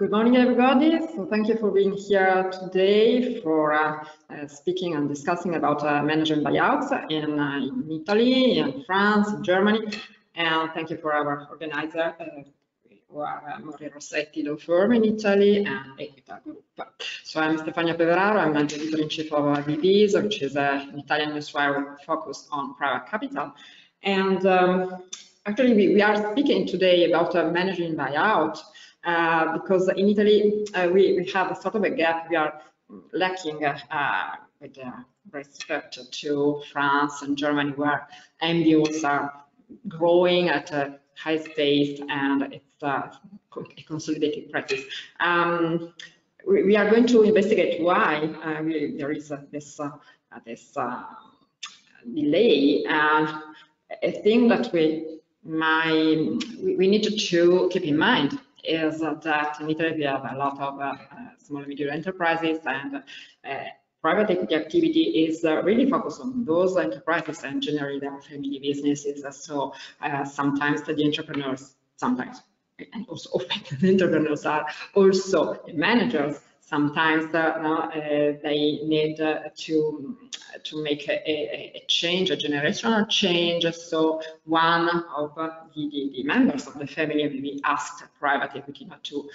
Good morning, everybody. So thank you for being here today for uh, uh, speaking and discussing about uh, management buyouts in, uh, in, Italy, in France, in Germany. And thank you for our organizer, uh, who are uh, Mori Rossetti law firm in Italy and Equita Group. So I'm Stefania Peveraro. I'm the editor-in-chief of VBs, which is an Italian newswire focused on private capital. And um, actually, we, we, are speaking today about managing buyout uh, because in Italy uh, we, we have sort of a gap. We are lacking uh, with respect to France and Germany, where MBOs are growing at a high pace and it's a consolidated practice. Um, we, we, are going to investigate why uh, we, there is uh, this uh, this delay and a thing that we my we need to keep in mind is that in Italy we have a lot of uh, small and medium enterprises and uh, private equity activity is uh, really focused on those enterprises and generally their family businesses. So uh, sometimes the entrepreneurs, sometimes and also often the entrepreneurs are also managers sometimes uh, uh, they need uh, to to make a, a, change, a generational change. So one of the, the, members of the family maybe asked private equity to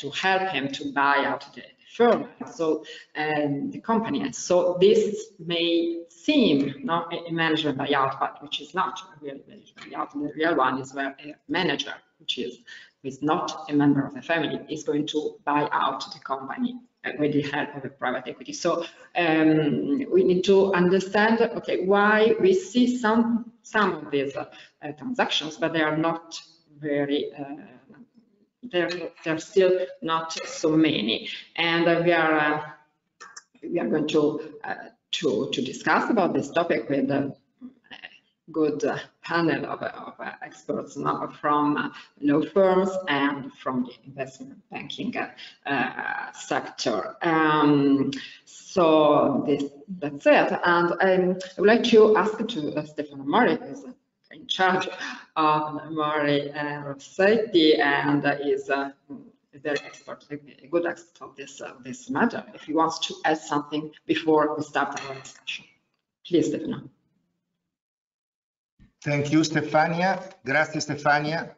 to help him to buy out the firm, so um, the company. So this may seem not a management buyout, but which is not a real management buyout. The real one is where a manager, which is who is not a member of the family is going to buy out the company with the help of a private equity. So um, we need to understand, okay, why we see some some of these uh, transactions, but they are not very, uh, they're, they're still not so many. And uh, we are uh, we are going to to to discuss about this topic with a good uh, panel of, of uh, experts now from uh, law firms and from the investment banking sector. Um, so this, that's it. And um, I would like to ask to Stefano Mori, who's in charge of Mori Rossetti and is a very expert, a good expert of this, uh, this matter, if he wants to add something before we start our discussion. Please, Stefano. Thank you Stefania, grazie Stefania.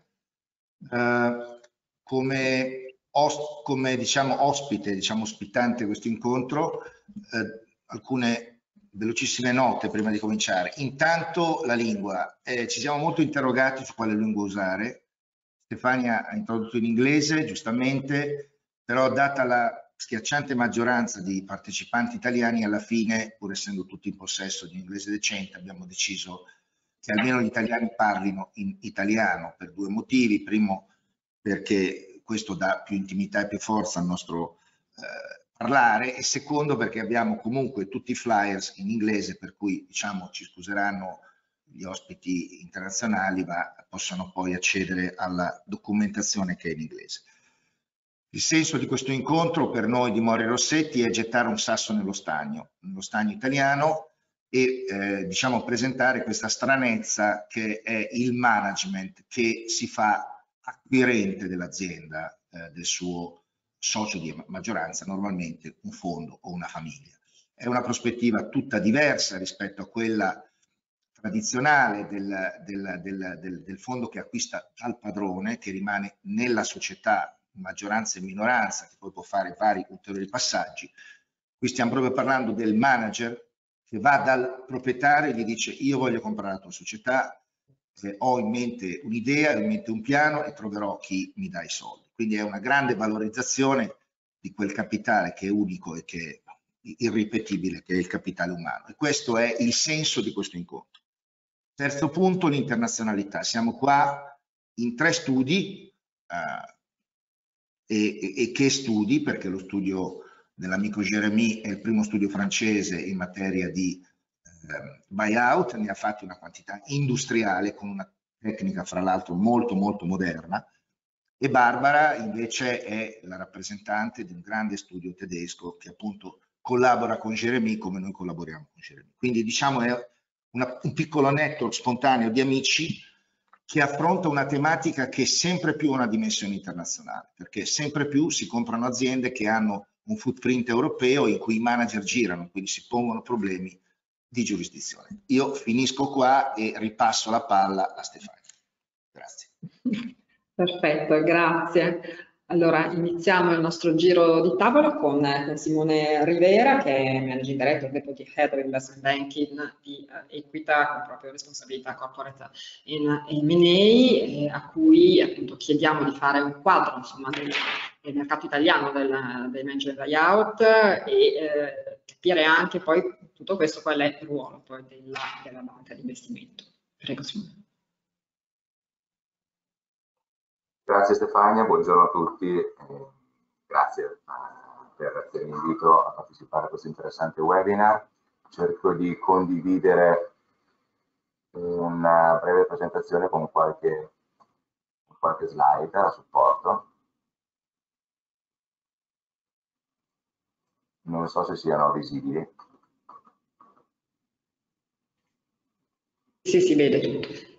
Uh, come, come diciamo, ospite, diciamo ospitante questo incontro, uh, alcune velocissime note prima di cominciare. Intanto la lingua, eh, ci siamo molto interrogati su quale lingua usare. Stefania ha introdotto in inglese, giustamente, però data la schiacciante maggioranza di partecipanti italiani, alla fine, pur essendo tutti in possesso di inglese decente, abbiamo deciso che almeno gli italiani parlino in italiano per due motivi. Primo, perché questo dà più intimità e più forza al nostro eh, parlare e secondo perché abbiamo comunque tutti i flyers in inglese per cui diciamo ci scuseranno gli ospiti internazionali ma possono poi accedere alla documentazione che è in inglese. Il senso di questo incontro per noi di Mori Rossetti è gettare un sasso nello stagno, nello stagno italiano e eh, diciamo presentare questa stranezza che è il management che si fa acquirente dell'azienda eh, del suo socio di maggioranza, normalmente un fondo o una famiglia. È una prospettiva tutta diversa rispetto a quella tradizionale del, del, del, del, fondo che acquista dal padrone, che rimane nella società maggioranza e minoranza, che poi può fare vari ulteriori passaggi. Qui stiamo proprio parlando del manager che va dal proprietario e gli dice io voglio comprare la tua società, ho in mente un'idea, ho in mente un piano e troverò chi mi dà i soldi. Quindi è una grande valorizzazione di quel capitale che è unico e che è irripetibile, che è il capitale umano. E questo è il senso di questo incontro. Terzo punto, l'internazionalità. Siamo qua in tre studi eh, e, e, che studi, perché lo studio dell'amico Jeremy è il primo studio francese in materia di eh, buyout, ne ha fatti una quantità industriale con una tecnica fra l'altro molto molto moderna e Barbara invece è la rappresentante di un grande studio tedesco che appunto collabora con Jeremy come noi collaboriamo con Jeremy. Quindi diciamo è una, un piccolo network spontaneo di amici che affronta una tematica che sempre più una dimensione internazionale, perché sempre più si comprano aziende che hanno un footprint europeo in cui i manager girano, quindi si pongono problemi di giurisdizione. Io finisco qua e ripasso la palla a Stefano. Grazie. Perfetto, grazie. Allora, iniziamo il nostro giro di tavola con, con Simone Rivera, che è Managing Director Deputy Head of Investment Banking di uh, Equita, con proprio responsabilità corporate in M&A, a cui appunto chiediamo di fare un quadro insomma, del, del mercato italiano del, del management buyout e eh, capire anche poi tutto questo qual è il ruolo poi della, della banca di investimento. Prego Simone. Grazie Stefania, buongiorno a tutti, grazie eh, per, per l'invito a partecipare a questo interessante webinar. Cerco di condividere una breve presentazione con qualche, qualche slide a supporto. Non so se siano visibili. Sì, si vede.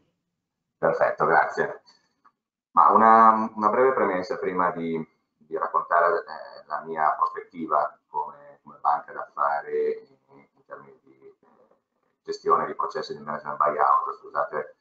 Perfetto, grazie. Ma una, una breve premessa prima di, di raccontare eh, la mia prospettiva come, come banca d'affari in, in, termini di eh, gestione di processi di management buyout. Scusate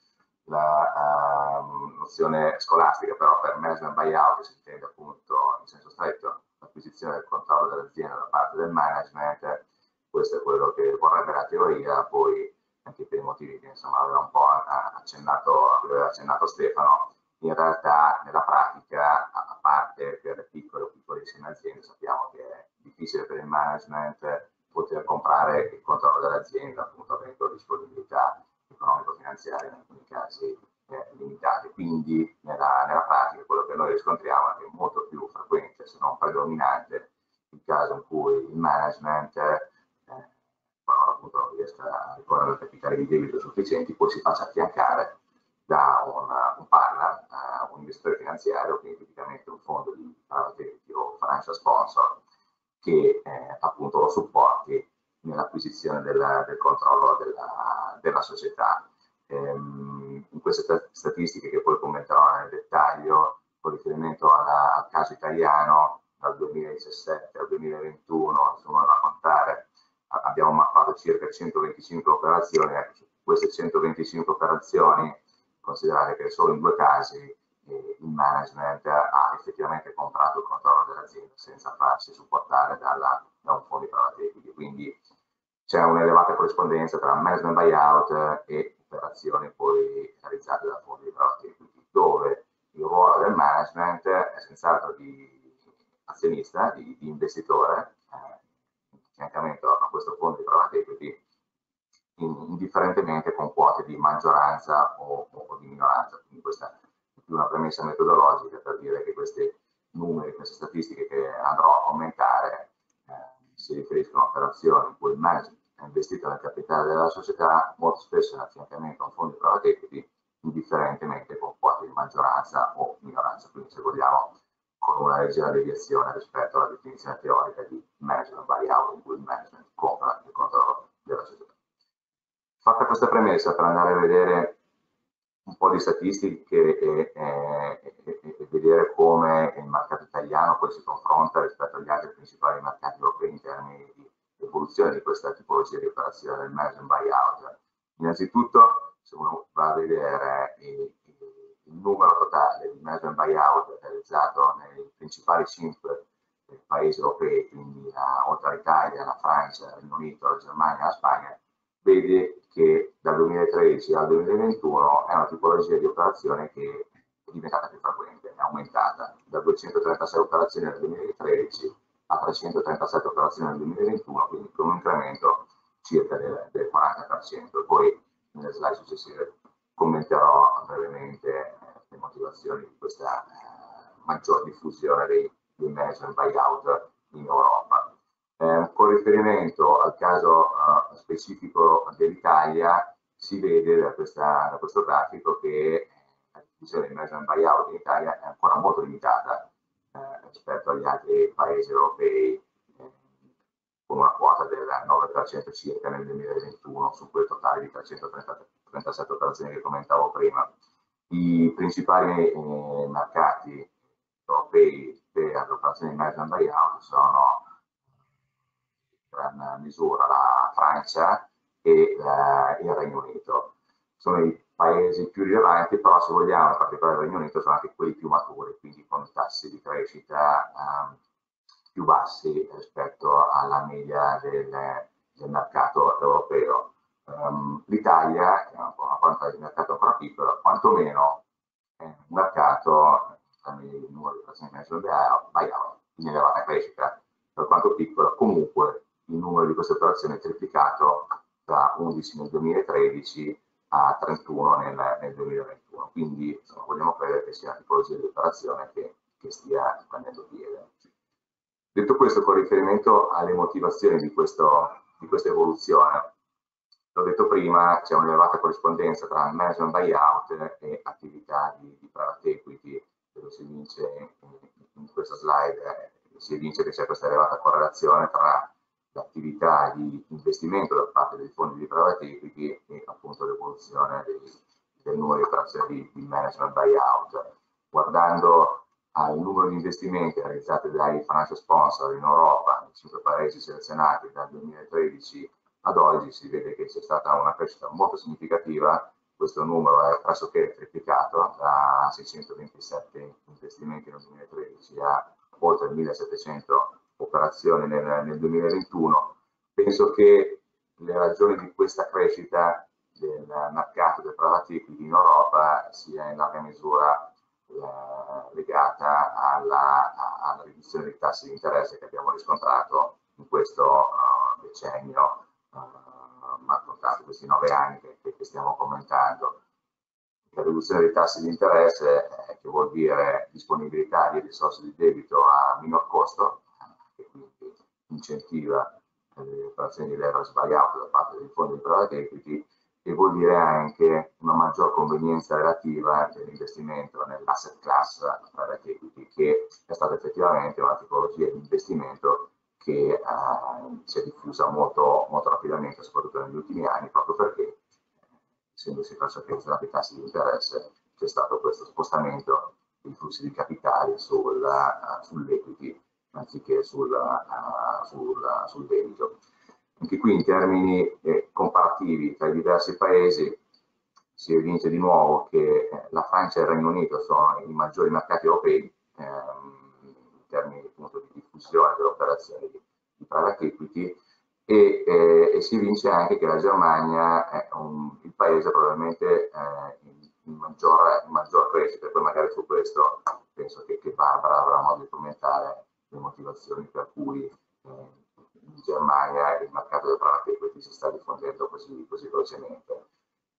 la uh, nozione scolastica, però per management buyout si intende appunto in senso stretto l'acquisizione del controllo dell'azienda da parte del management. Questo è quello che vorrebbe la teoria, poi anche per i motivi che insomma aveva un po' accennato, aveva accennato Stefano, in realtà nella pratica, a parte per le piccole o piccolissime aziende, sappiamo che è difficile per il management poter comprare il controllo dell'azienda, appunto avendo disponibilità economico-finanziaria in alcuni casi eh, limitate. Quindi nella, nella, pratica quello che noi riscontriamo è che è molto più frequente, se non predominante, il caso in cui il management eh, appunto riesca a ricorrere al capitali di debito sufficienti, poi si faccia affiancare da un, un partner, uh, un investitore finanziario, quindi tipicamente un fondo di private o financial sponsor, che eh, appunto lo supporti nell'acquisizione del, del, controllo della, della società. Ehm, in queste statistiche che poi commenterò nel dettaglio, con riferimento alla, al caso italiano, dal 2017 al 2021, insomma, da contare, abbiamo mappato circa 125 operazioni, ecco, queste 125 operazioni considerare che solo in due casi eh, il management ha effettivamente comprato il controllo dell'azienda senza farsi supportare dalla, da un fondo di private equity. Quindi c'è un'elevata corrispondenza tra management buyout e operazioni poi realizzate da fondi di private equity, dove il ruolo del management è senz'altro di azionista, di, di investitore, eh, in fiancamento a questo fondo di private equity indifferentemente con quote di maggioranza o, o di minoranza. Quindi questa è più una premessa metodologica per dire che questi numeri, queste statistiche che andrò a commentare eh, si riferiscono a operazioni in cui il management è investito nel capitale della società, molto spesso in affiancamento a un fondo private equity, indifferentemente con quote di maggioranza o minoranza. Quindi se vogliamo con una leggera deviazione rispetto alla definizione teorica di management buyout in cui il management compra il controllo della società. Fatta questa premessa per andare a vedere un po' di statistiche e, e, e, e, vedere come il mercato italiano poi si confronta rispetto agli altri principali mercati europei in termini di evoluzione di questa tipologia di operazione del management buyout. Innanzitutto, se uno va a vedere il, il numero totale di management buyout realizzato nei principali 5 paesi europei, quindi uh, oltre all'Italia, la Francia, il Regno Unito, la Germania, la Spagna, vede che dal 2013 al 2021 è una tipologia di operazione che è diventata più frequente, è aumentata da 236 operazioni nel 2013 a 337 operazioni nel 2021, quindi con un incremento circa del, del 40%. Poi nelle slide successive commenterò brevemente eh, le motivazioni di questa eh, maggior diffusione dei, dei management buyout in Europa. Con riferimento al caso uh, specifico dell'Italia, si vede da, questa, da, questo grafico che la diffusione di management buyout in Italia è ancora molto limitata eh, rispetto agli altri paesi europei, eh, con una quota del 9% circa nel 2021 su quel totale di 337 operazioni che commentavo prima. I principali eh, mercati europei per le operazioni di management buyout sono gran misura la Francia e eh, il Regno Unito. Sono i paesi più rilevanti, però se vogliamo, in particolare il Regno Unito, sono anche quelli più maturi, quindi con tassi di crescita eh, più bassi rispetto alla media del, del mercato europeo. Um, L'Italia è una quantità di mercato ancora piccolo, quantomeno è un mercato, il numero di operazioni management buyout, in elevata crescita, per quanto piccolo, comunque il numero di queste operazioni è triplicato da 11 nel 2013 a 31 nel, nel 2021. Quindi insomma, vogliamo credere che sia una tipologia di operazione che, che stia prendendo piede. Detto questo, con riferimento alle motivazioni di, questo, di questa evoluzione, l'ho detto prima, c'è un'elevata corrispondenza tra management buyout e attività di, di private equity, dove si vince in, in questa slide, eh, si evince che c'è questa elevata correlazione tra l'attività di investimento da parte dei fondi di private equity e appunto l'evoluzione del numero di operazioni di, di management buyout. Guardando al numero di investimenti realizzati dai financial sponsor in Europa, nei cinque paesi selezionati dal 2013 ad oggi, si vede che c'è stata una crescita molto significativa, questo numero è pressoché triplicato da 627 investimenti nel 2013 a oltre 1700 operazioni nel, nel 2021. Penso che le ragioni di questa crescita del mercato del private equity in Europa sia in larga misura eh, legata alla, alla, riduzione dei tassi di interesse che abbiamo riscontrato in questo uh, decennio, uh, ma questi nove anni che, che, stiamo commentando. La riduzione dei tassi di interesse, eh, che vuol dire disponibilità di risorse di debito a minor costo, incentiva le operazioni di leverage buyout da parte dei fondi di private equity e vuol dire anche una maggior convenienza relativa dell'investimento nell'asset class private equity che è stata effettivamente una tipologia di investimento che eh, si è diffusa molto, molto rapidamente soprattutto negli ultimi anni proprio perché essendosi pressoché zerati i tassi di interesse c'è stato questo spostamento dei flussi di capitali sul, sull'equity anziché sul, uh, sul, uh, sul, debito. Anche qui in termini eh, comparativi tra i diversi paesi si evince di nuovo che eh, la Francia e il Regno Unito sono i maggiori mercati europei ehm, in termini appunto di diffusione delle operazioni di, di private equity e, eh, e, si evince anche che la Germania è un, il paese probabilmente eh, in, in, maggior, in maggior crescita, poi magari su questo penso che, che Barbara avrà modo di commentare le motivazioni per cui eh, in Germania il mercato del private equity si sta diffondendo così, così velocemente.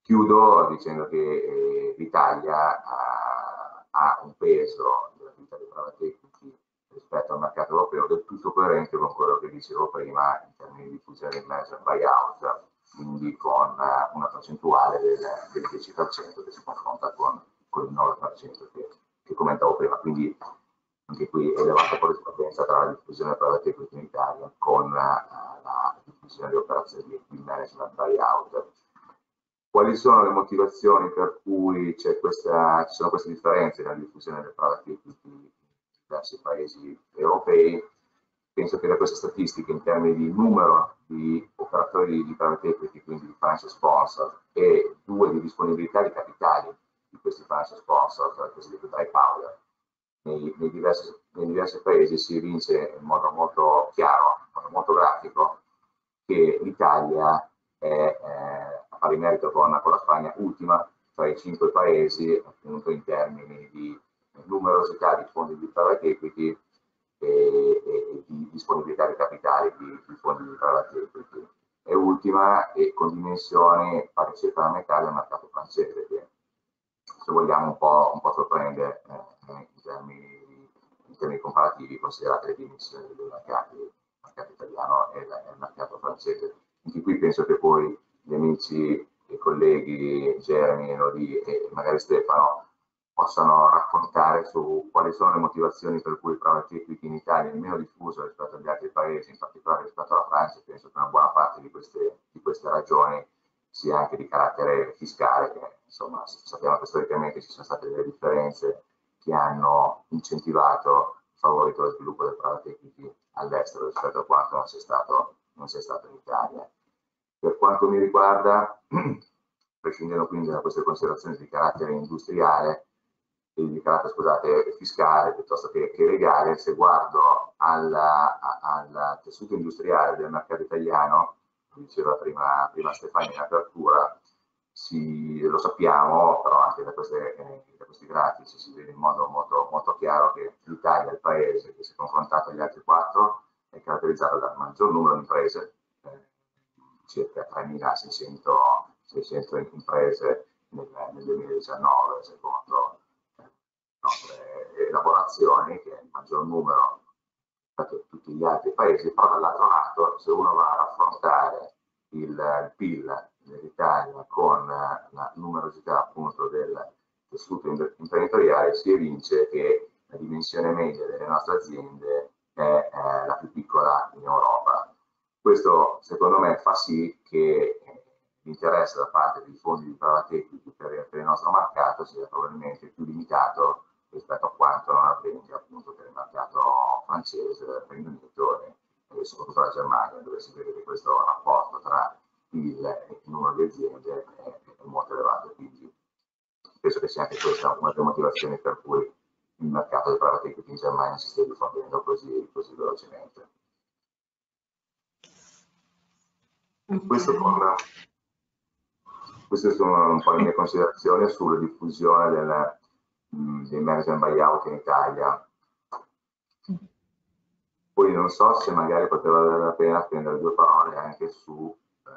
Chiudo dicendo che eh, l'Italia ha, ha, un peso dell'attività di private equity rispetto al mercato europeo del tutto coerente con quello che dicevo prima in termini di diffusione di management buyout, quindi con uh, una percentuale del, del 10% che si confronta con, con il 9% che, che commentavo prima. Quindi anche qui elevata corrispondenza tra la diffusione private equity in Italia con la, eh, la diffusione di operazioni di management buyout. Quali sono le motivazioni per cui questa, ci sono queste differenze nella diffusione del private equity in diversi paesi europei? Penso che da queste statistiche in termini di numero di operatori di private equity, quindi di financial sponsor, e due di disponibilità di capitali di questi financial sponsor, cioè cosiddetto dry powder, nei, nei, diversi, nei, diversi, paesi si evince in modo molto chiaro, in modo molto grafico, che l'Italia è eh, a pari merito con, con, la Spagna ultima tra i cinque paesi appunto in termini di numerosità di fondi di private equity e, e, e di disponibilità di capitali di, di, fondi di private equity. È ultima e con dimensioni pari circa la metà del mercato francese che se vogliamo un po', un po sorprende eh, in termini, in termini comparativi, considerate le dimensioni dei mercati, il mercato italiano e il mercato francese. Anche qui penso che poi gli amici e colleghi Jeremy, Elodie e magari Stefano possano raccontare su quali sono le motivazioni per cui il private equity in Italia è meno diffuso rispetto agli altri paesi, in particolare rispetto alla Francia. Penso che una buona parte di queste, di queste ragioni sia anche di carattere fiscale, che insomma sappiamo che storicamente ci sono state delle differenze che hanno incentivato, favorito lo sviluppo del private equity all'estero rispetto a quanto non sia stato, non sia stato in Italia. Per quanto mi riguarda, prescindendo quindi da queste considerazioni di carattere industriale, di carattere scusate, fiscale piuttosto che, che legale, se guardo al, al, tessuto industriale del mercato italiano, diceva prima, prima Stefania in apertura, si, lo sappiamo, però anche da, queste, eh, da, questi grafici si vede in modo molto, molto chiaro che l'Italia, il paese che si è confrontato agli altri quattro, è caratterizzato dal maggior numero di imprese, eh, circa 3.600 imprese nel, nel 2019, secondo nostre elaborazioni, che è il maggior numero rispetto tutti gli altri paesi, però dall'altro lato se uno va a affrontare il PIL dell'Italia con la numerosità appunto del tessuto imprenditoriale si evince che la dimensione media delle nostre aziende è, è la più piccola in Europa. Questo secondo me fa sì che l'interesse da parte dei fondi di private equity per, per il nostro mercato sia probabilmente più limitato rispetto a quanto non avviene appunto per il mercato francese, Regno Unito e, soprattutto la Germania, dove si vede che questo rapporto tra il, il numero di aziende è, è, molto elevato. Quindi penso che sia anche questa una delle motivazioni per cui il mercato del private equity in Germania si stia diffondendo così, così velocemente. Questo con, queste sono un po' le mie considerazioni sulla diffusione del, dei management buyout in Italia. Poi non so se magari poteva valere la pena spendere due parole anche su eh,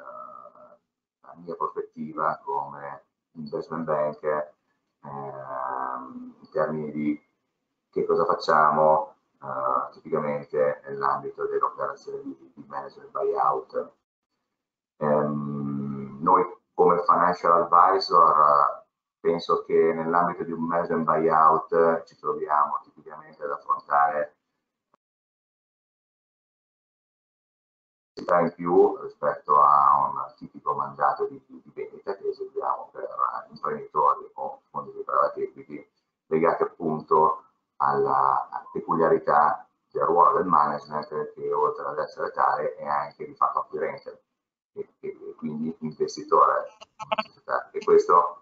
la mia prospettiva come investment bank eh, in termini di che cosa facciamo eh, tipicamente nell'ambito dell'operazione di, di, management buyout. Um, noi come financial advisor penso che nell'ambito di un management buyout ci troviamo tipicamente ad affrontare in più rispetto a un tipico mandato di, di vendita che eseguiamo per imprenditori o fondi di private equity legati appunto alla peculiarità del ruolo del management che oltre ad essere tale è anche di fatto acquirente e, e quindi investitore. E questo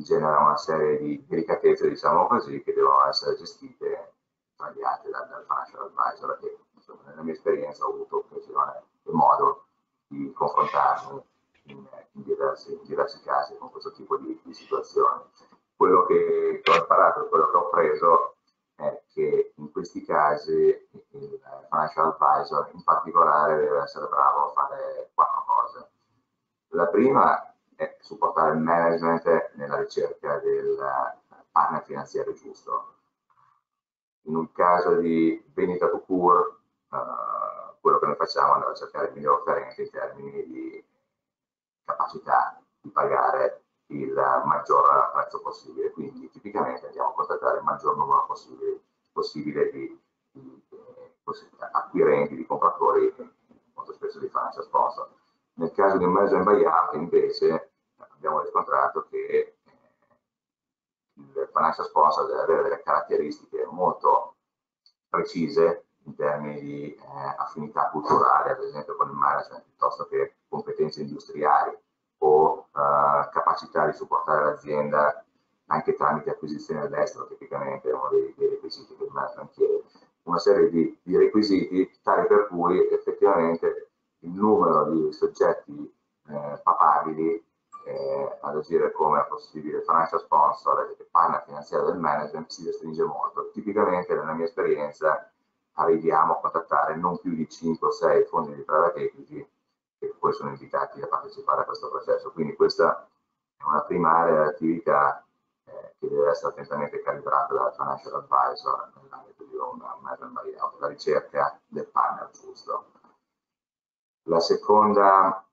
genera una serie di delicatezze, diciamo così, che devono essere gestite tagliate dal, dal financial advisor e insomma, nella mia esperienza ho avuto occasione e modo di confrontarmi in, in, diversi, in, diversi, casi con questo tipo di, di situazioni. Quello che ho imparato, quello che ho preso è che in questi casi il financial advisor in particolare deve essere bravo a fare quattro cose. La prima è supportare il management nella ricerca del partner finanziario giusto. In un caso di vendita to cure, uh, quello che noi facciamo è andare a cercare il miglior offerente in termini di capacità di pagare il maggior prezzo possibile. Quindi tipicamente andiamo a contattare il maggior numero possibile, possibile di, di eh, acquirenti, di compratori, molto spesso di financial sponsor. Nel caso di un management buyout invece abbiamo riscontrato che eh, il financial sponsor deve avere delle caratteristiche molto precise in termini di eh, affinità culturale, ad esempio con il management, piuttosto che competenze industriali o eh, capacità di supportare l'azienda anche tramite acquisizioni all'estero, tipicamente è uno dei, dei, requisiti che il management chiede. Una serie di, di requisiti tali per cui effettivamente il numero di soggetti eh, papabili eh, ad agire come possibile financial sponsor e partner finanziario del management si restringe molto. Tipicamente nella mia esperienza arriviamo a contattare non più di 5 o 6 fondi di private equity che poi sono invitati a partecipare a questo processo. Quindi questa è una prima area di attività eh, che deve essere attentamente calibrata dal financial advisor nell'ambito di un management buyout, la ricerca del partner giusto. La seconda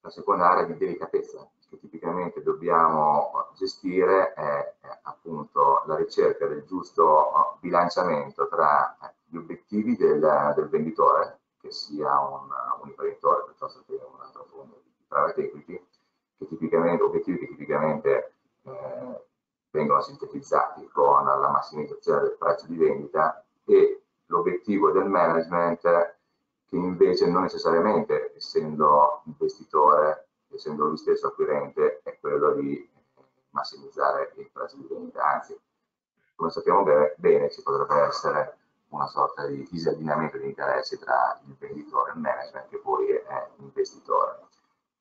la seconda area di delicatezza che tipicamente dobbiamo gestire è, appunto la ricerca del giusto uh, bilanciamento tra gli obiettivi del, del venditore, che sia un, un imprenditore piuttosto che un altro fondo di private equity, che tipicamente, obiettivi che tipicamente eh, vengono sintetizzati con la massimizzazione del prezzo di vendita e l'obiettivo del management che invece non necessariamente, essendo investitore, essendo lui stesso acquirente, è quello di massimizzare il prezzo di vendita, anzi, come sappiamo bene, ci potrebbe essere una sorta di disallineamento di interessi tra il venditore e il management che poi è l'investitore.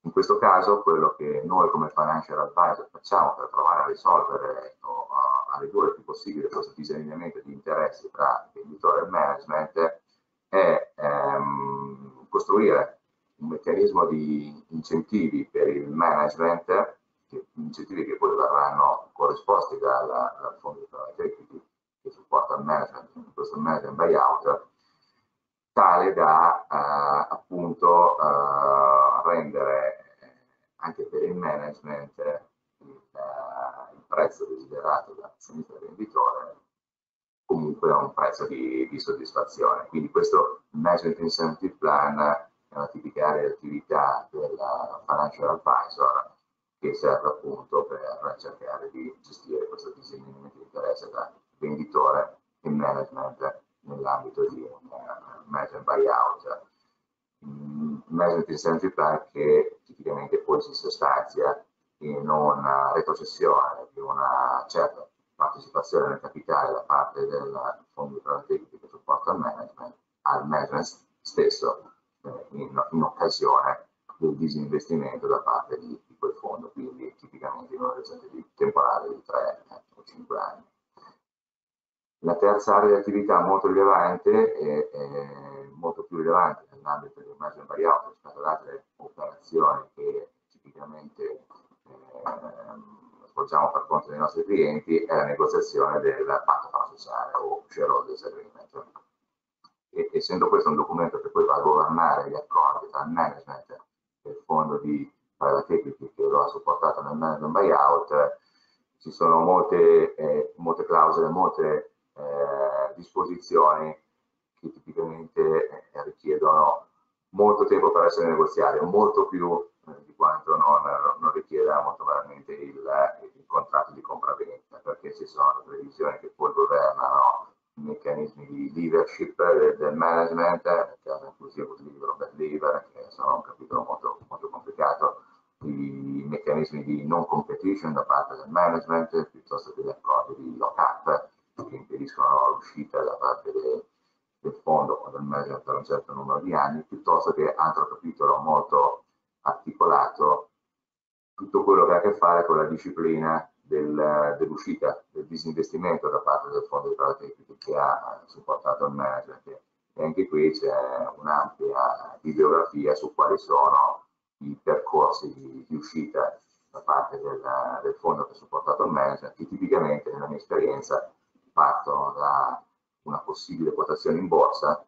In questo caso quello che noi come financial advisor facciamo per provare a risolvere o a ridurre il più possibile questo disallineamento di interessi tra il venditore e il management è ehm, costruire un meccanismo di incentivi per il management, incentivi che poi verranno corrisposti dal, dal fondo di private equity che supporta il management, questo management buyout, tale da eh, appunto eh, rendere anche per il management il, uh, il prezzo desiderato dall'azionista venditore comunque a un prezzo di, di, soddisfazione. Quindi questo Management Incentive Plan è una tipica attività del financial advisor che serve appunto per cercare di gestire questo disegno di interesse tra venditore e management nell'ambito di un uh, management buyout. Um, management Incentive Plan che tipicamente poi si sostanzia in una retrocessione di una certa partecipazione nel capitale da parte del fondo di private equity che supporta il management al management stesso eh, in, in, occasione del disinvestimento da parte di, di quel fondo, quindi tipicamente in un orizzonte temporale di 3 eh, o 5 anni. La terza area di attività molto rilevante e, e molto più rilevante nell'ambito del management buyout rispetto ad altre operazioni che tipicamente eh, svolgiamo per conto dei nostri clienti è la negoziazione del patto parasociale o shareholders agreement. E, essendo questo un documento che poi va a governare gli accordi tra il management e il fondo di private equity che lo ha supportato nel management buyout, ci sono molte, eh, molte clausole, molte eh, disposizioni che tipicamente eh, richiedono molto tempo per essere negoziate, molto più di quanto non, non richieda molto veramente il, il contratto di compravendita, perché ci sono previsioni che poi governano i meccanismi di leadership del, del management, nel caso inclusivo di libero per leader, che sono un capitolo molto, molto complicato, i meccanismi di non competition da parte del management, piuttosto che gli accordi di lock-up che impediscono l'uscita da parte del, del fondo o del management per un certo numero di anni, piuttosto che altro capitolo molto articolato tutto quello che ha a che fare con la disciplina del, dell'uscita, del disinvestimento da parte del fondo di private equity che ha supportato il management. E anche qui c'è un'ampia bibliografia su quali sono i percorsi di, di uscita da parte del, del, fondo che ha supportato il management, che tipicamente nella mia esperienza partono da una possibile quotazione in borsa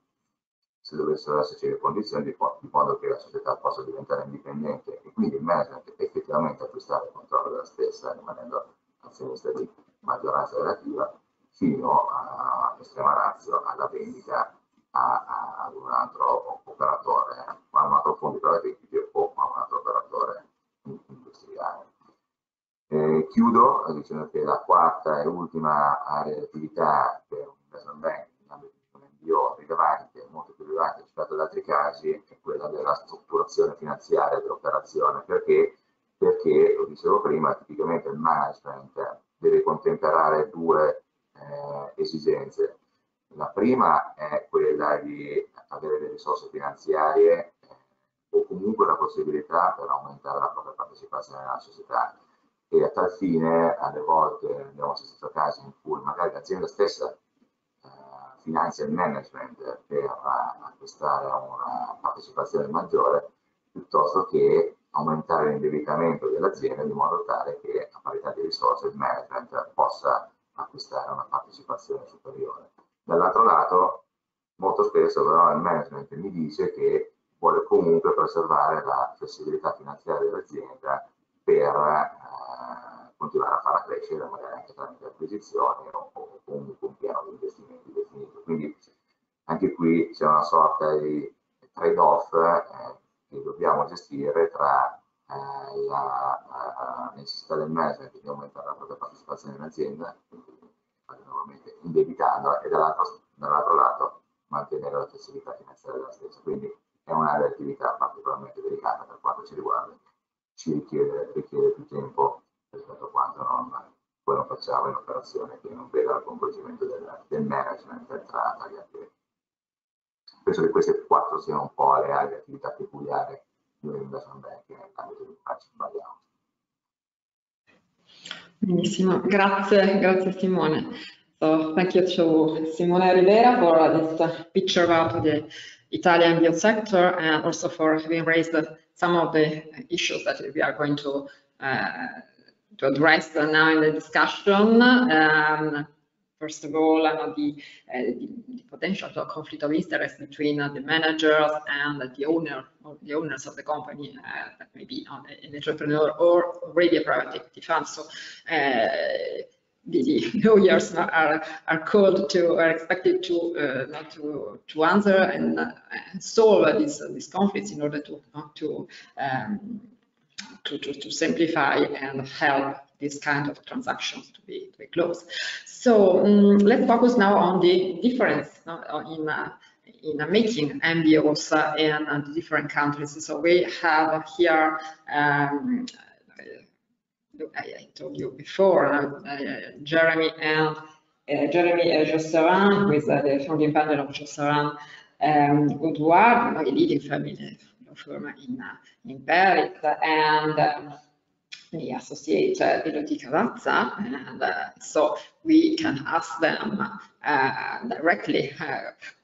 se dovessero esserci le condizioni di, di modo che la società possa diventare indipendente e quindi il management effettivamente acquistare il controllo della stessa rimanendo azionista di maggioranza relativa fino a estrema razio alla vendita ad un altro operatore, a un altro fondo private equity o a un altro operatore industriale. Eh, chiudo dicendo che la quarta e ultima area di attività per un investment bank MBO rilevante, molto più rilevante rispetto ad altri casi, è quella della strutturazione finanziaria dell'operazione. Perché? Perché, lo dicevo prima, tipicamente il management deve contemperare due eh, esigenze. La prima è quella di avere le risorse finanziarie eh, o comunque la possibilità per aumentare la propria partecipazione nella società. E a tal fine, alle volte abbiamo assistito a casi in cui magari l'azienda stessa financial management per acquistare una partecipazione maggiore piuttosto che aumentare l'indebitamento dell'azienda di modo tale che a parità di risorse il management possa acquistare una partecipazione superiore. Dall'altro lato, molto spesso però il management mi dice che vuole comunque preservare la flessibilità finanziaria dell'azienda per eh, continuare a farla crescere magari anche tramite acquisizioni o, comunque un piano di investimenti definito. Quindi anche qui c'è una sorta di trade-off eh, che dobbiamo gestire tra eh, la necessità del management di aumentare la propria partecipazione in azienda, normalmente indebitando, e dall'altro, dall'altro lato mantenere la flessibilità finanziaria della stessa. Quindi è un'area di attività particolarmente delicata per quanto ci riguarda, ci richiede, richiede più tempo rispetto a quanto non, non facciamo in operazione che non veda il coinvolgimento del, del management tra, tra gli attivi. Penso che queste quattro siano un po' le aree di attività peculiari di un investment banking nell'ambito di faccio sbagliato. Benissimo, grazie, grazie Simone. So thank you to Simone Rivera for this picture about the Italian biosector and also for having raised some of the issues that we are going to uh, to address now in the discussion. Um, first of all, uh, the, uh, the, potential conflict of interest between uh, the managers and the owner or the owners of the company uh, that may be an entrepreneur or already a private equity fund. So uh, the, lawyers are, are called to, are expected to, uh, to, to answer and, solve these, these conflicts in order to, to, um, to, to, to, simplify and help this kind of transactions to be, to be closed. So um, let's focus now on the difference in, uh, in making MBOs uh, in uh, different countries. So we have here um, I, I told you before, uh, uh, Jeremy and uh, Jeremy Josserin, who is the founding partner of Josserin um, Audouard, a leading family in, in Paris, and um, the associate uh, Elodie Cavazza, and uh, so we can ask them uh, directly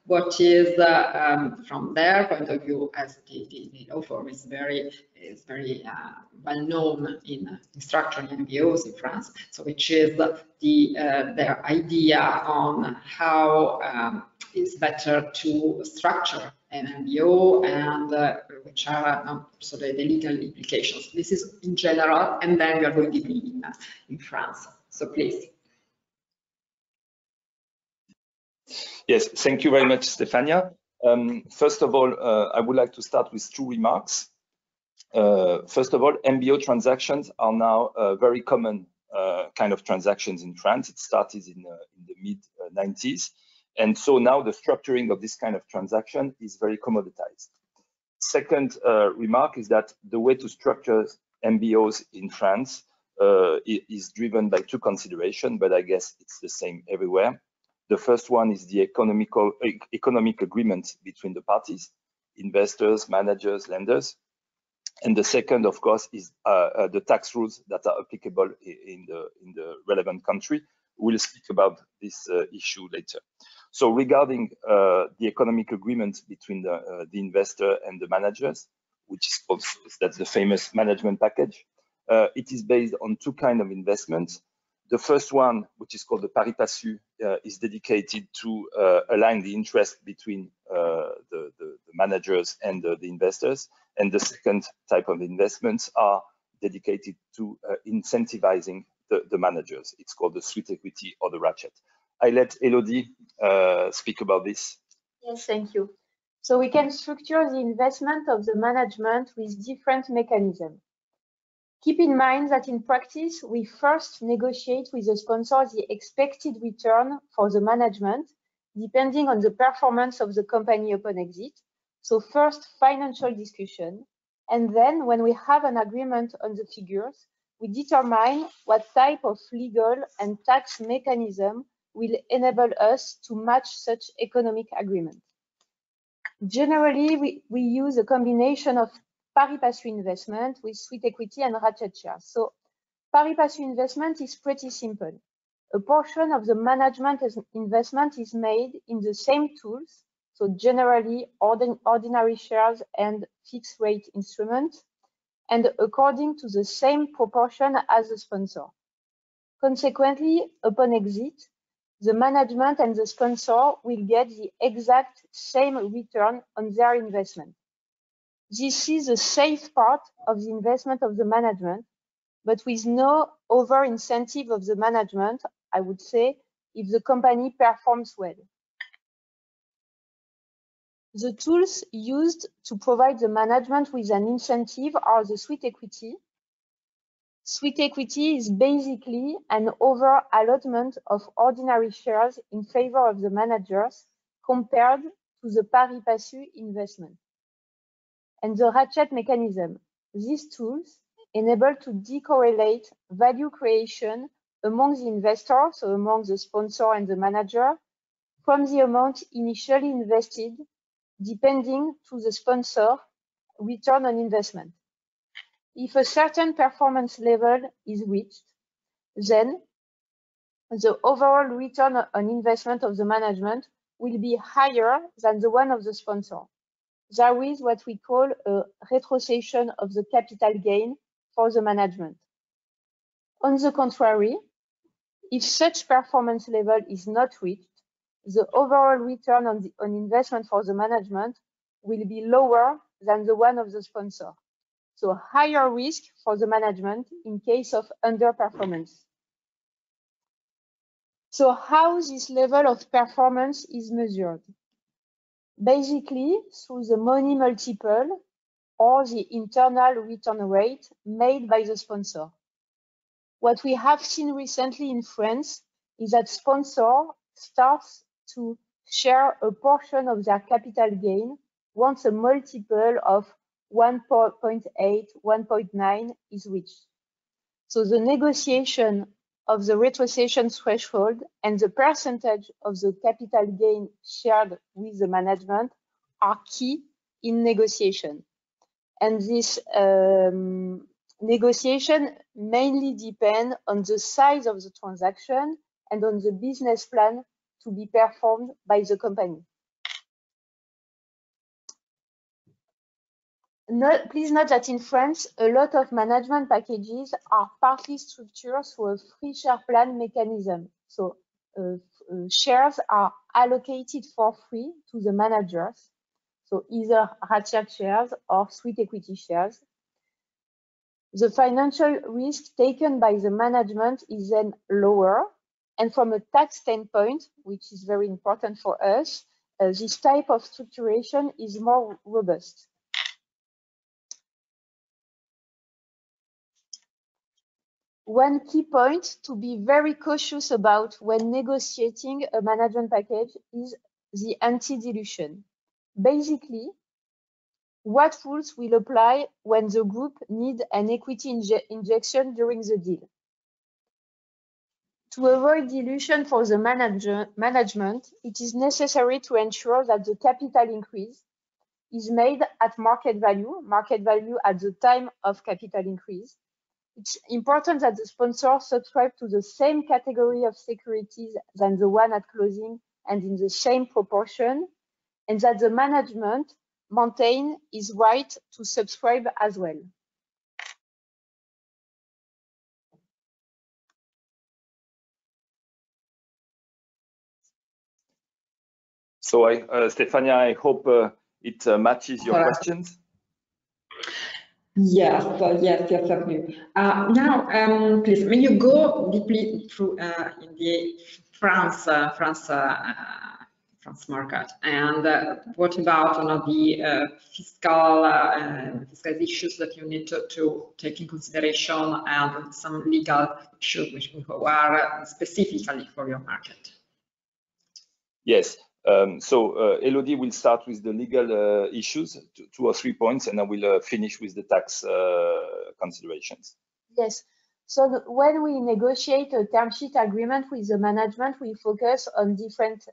what is um, from their point of view as the, the, the law firm is very is very uh, well known in, in structuring MBOs in France. So which is the uh, their idea on how um, it's better to structure an MBO and uh, which are um, so the, the, legal implications. This is in general, and then we are going to be in, in France. So please. Yes, thank you very much, Stefania. Um, first of all, uh, I would like to start with two remarks. Uh, first of all, MBO transactions are now a very common uh, kind of transactions in France. It started in, uh, in the mid 90s. And so now the structuring of this kind of transaction is very commoditized. Second uh, remark is that the way to structure MBOs in France uh, is driven by two considerations, but I guess it's the same everywhere. The first one is the economical, economic agreement between the parties, investors, managers, lenders. And the second, of course, is uh, uh, the tax rules that are applicable in the, in the relevant country. We'll speak about this uh, issue later. So regarding uh, the economic agreement between the, uh, the investor and the managers, which is called, that's the famous management package, uh, it is based on two kind of investments. The first one, which is called the pari passu, uh, is dedicated to uh, align the interest between uh, the, the, the, managers and the, investors. And the second type of investments are dedicated to incentivizing the, managers. It's called the sweet equity or the ratchet. I let Elodie uh, speak about this. Yes, thank you. So we can structure the investment of the management with different mechanisms. Keep in mind that in practice, we first negotiate with the sponsor the expected return for the management, depending on the performance of the company upon exit. So first, financial discussion. And then when we have an agreement on the figures, we determine what type of legal and tax mechanism will enable us to match such economic agreement. Generally, we, we use a combination of pari passu investment with sweat equity and ratchet shares. So pari passu investment is pretty simple. A portion of the management investment is made in the same tools, so generally ordin ordinary shares and fixed rate instruments, and according to the same proportion as the sponsor. Consequently, upon exit, the management and the sponsor will get the exact same return on their investment. This is a safe part of the investment of the management, but with no over incentive of the management, I would say, if the company performs well. The tools used to provide the management with an incentive are the sweat equity. Sweat equity is basically an over allotment of ordinary shares in favor of the managers compared to the pari passu investment. And the ratchet mechanism. These tools enable to decorrelate value creation among the investors, so among the sponsor and the manager, from the amount initially invested, depending to the sponsor return on investment. If a certain performance level is reached, then the overall return on investment of the management will be higher than the one of the sponsor. There is what we call a retrocession of the capital gain for the management. On the contrary, if such performance level is not reached, the overall return on, the, on investment for the management will be lower than the one of the sponsor. So higher risk for the management in case of underperformance. So how this level of performance is measured? Basically, through the money multiple or the internal return rate made by the sponsor. What we have seen recently in France is that sponsor starts to share a portion of their capital gain once a multiple of 1.8, 1.9 is reached. So the negotiation of the retrocession threshold and the percentage of the capital gain shared with the management are key in negotiation. And this um, negotiation mainly depend on the size of the transaction and on the business plan to be performed by the company. Note, please note that in France, a lot of management packages are partly structured through a free share plan mechanism. So uh, uh, shares are allocated for free to the managers. So either ratchet shares or Sweet equity shares. The financial risk taken by the management is then lower. And from a tax standpoint, which is very important for us, uh, this type of structuration is more robust. One key point to be very cautious about when negotiating a management package is the anti-dilution. Basically, what rules will apply when the group need an equity inje injection during the deal? To avoid dilution for the manager, management, it is necessary to ensure that the capital increase is made at market value, market value at the time of capital increase, it's important that the sponsor subscribe to the same category of securities than the one at closing and in the same proportion, and that the management maintain his right to subscribe as well. So, I, uh, Stefania, I hope uh, it uh, matches your questions. Yes, uh, yes, yes, certainly. Uh, now, um, please, when you go deeply through uh, the France, uh, France, uh, France market, and uh, what about you know, the fiscal fiscal issues that you need to, to, take in consideration, and some legal issues which are specifically for your market? Yes, um, so uh, Elodie will start with the legal uh, issues, two, or three points, and I will uh, finish with the tax considerations. Yes. So the, when we negotiate a term sheet agreement with the management, we focus on different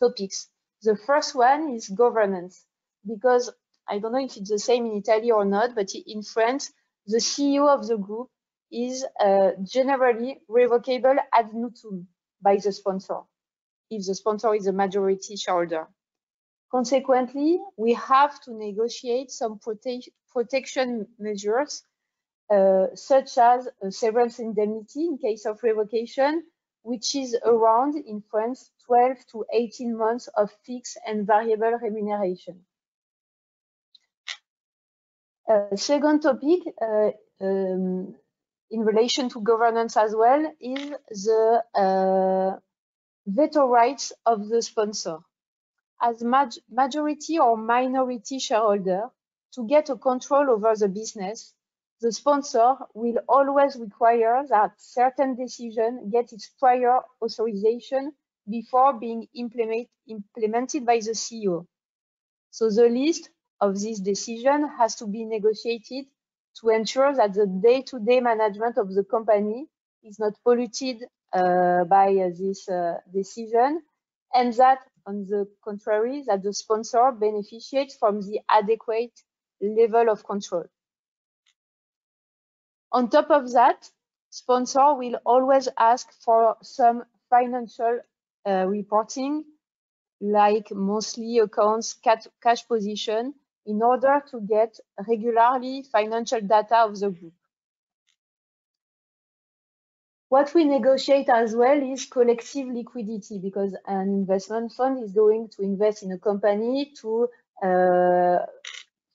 topics. The first one is governance, because I don't know if it's the same in Italy or not, but in France, the CEO of the group is uh, generally revocable ad nutum by the sponsor if the sponsor is a majority shareholder. Consequently, we have to negotiate some prote protection measures, uh, such as severance indemnity in case of revocation, which is around in France 12 to 18 months of fixed and variable remuneration. Uh, second topic, uh, um, in relation to governance as well, is the uh, veto rights of the sponsor. as maj majority or minority shareholder to get a control over the business, the sponsor will always require that certain decision get its prior authorization before being implement, implemented by the CEO. So the list of this decision has to be negotiated to ensure that the day-to-day -day management of the company is not polluted by uh, this uh, decision and that on the contrary that the sponsor benefits from the adequate level of control. On top of that, sponsor will always ask for some financial uh, reporting like monthly accounts, cash position, in order to get regularly financial data of the group. What we negotiate as well is collective liquidity because an investment fund is going to invest in a company to uh,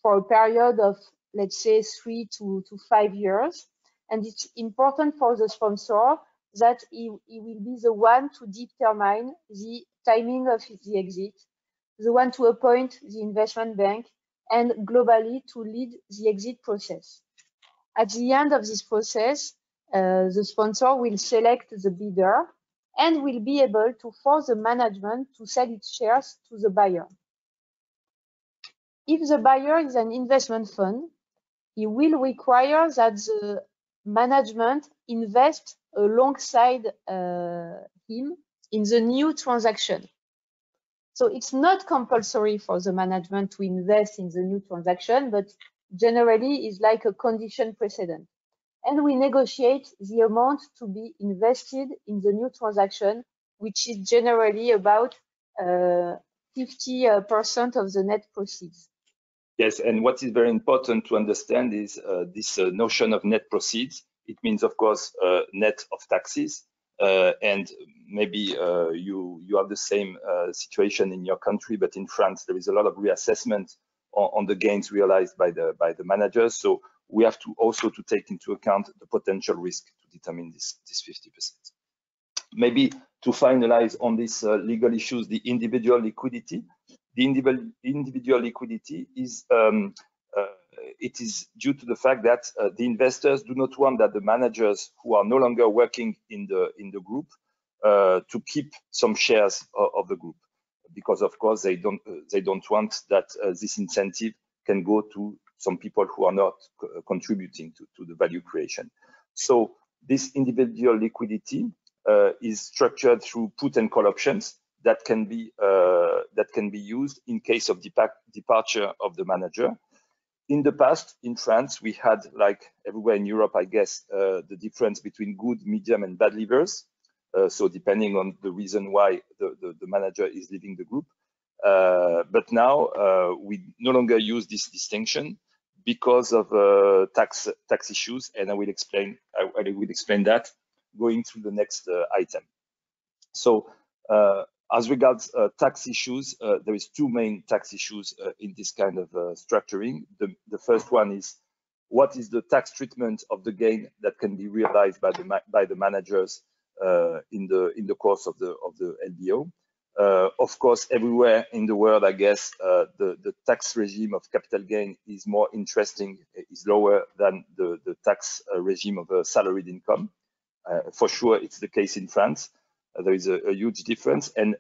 for a period of let's say three to, to five years. And it's important for the sponsor that he, he will be the one to determine the timing of the exit, the one to appoint the investment bank, and globally to lead the exit process. At the end of this process, uh, the sponsor will select the bidder and will be able to force the management to sell its shares to the buyer. If the buyer is an investment fund, he will require that the management invest alongside uh, him in the new transaction. So it's not compulsory for the management to invest in the new transaction, but generally is like a condition precedent. And we negotiate the amount to be invested in the new transaction, which is generally about 50% uh, of the net proceeds. Yes, and what is very important to understand is uh, this uh, notion of net proceeds. It means, of course, uh, net of taxes, uh, and maybe uh, you you have the same uh, situation in your country, but in France there is a lot of reassessment on, on, the gains realized by the by the managers. So we have to also to take into account the potential risk to determine this this 50%. Maybe to finalize on these uh, legal issues, the individual liquidity. The individual liquidity is um, uh, it is due to the fact that uh, the investors do not want that the managers who are no longer working in the in the group uh, to keep some shares of, of, the group because of course they don't uh, they don't want that uh, this incentive can go to some people who are not uh, contributing to, to the value creation so this individual liquidity is structured through put and call options that can be that can be used in case of departure of the manager in the past, in France, we had, like everywhere in Europe, I guess, uh, the difference between good, medium, and bad leavers. Uh, so depending on the reason why the, the, the manager is leaving the group. Uh, but now uh, we no longer use this distinction because of uh, tax tax issues, and I will explain I, I will explain that going through the next uh, item. So as regards uh, tax issues, uh, there is two main tax issues uh, in this kind of uh, structuring. The, the, first one is what is the tax treatment of the gain that can be realized by the by the managers uh, in the in the course of the of the LBO. Uh, of course, everywhere in the world, I guess the the tax regime of capital gain is more interesting, is lower than the the tax regime of a salaried income. for sure, it's the case in France there is a, a, huge difference. And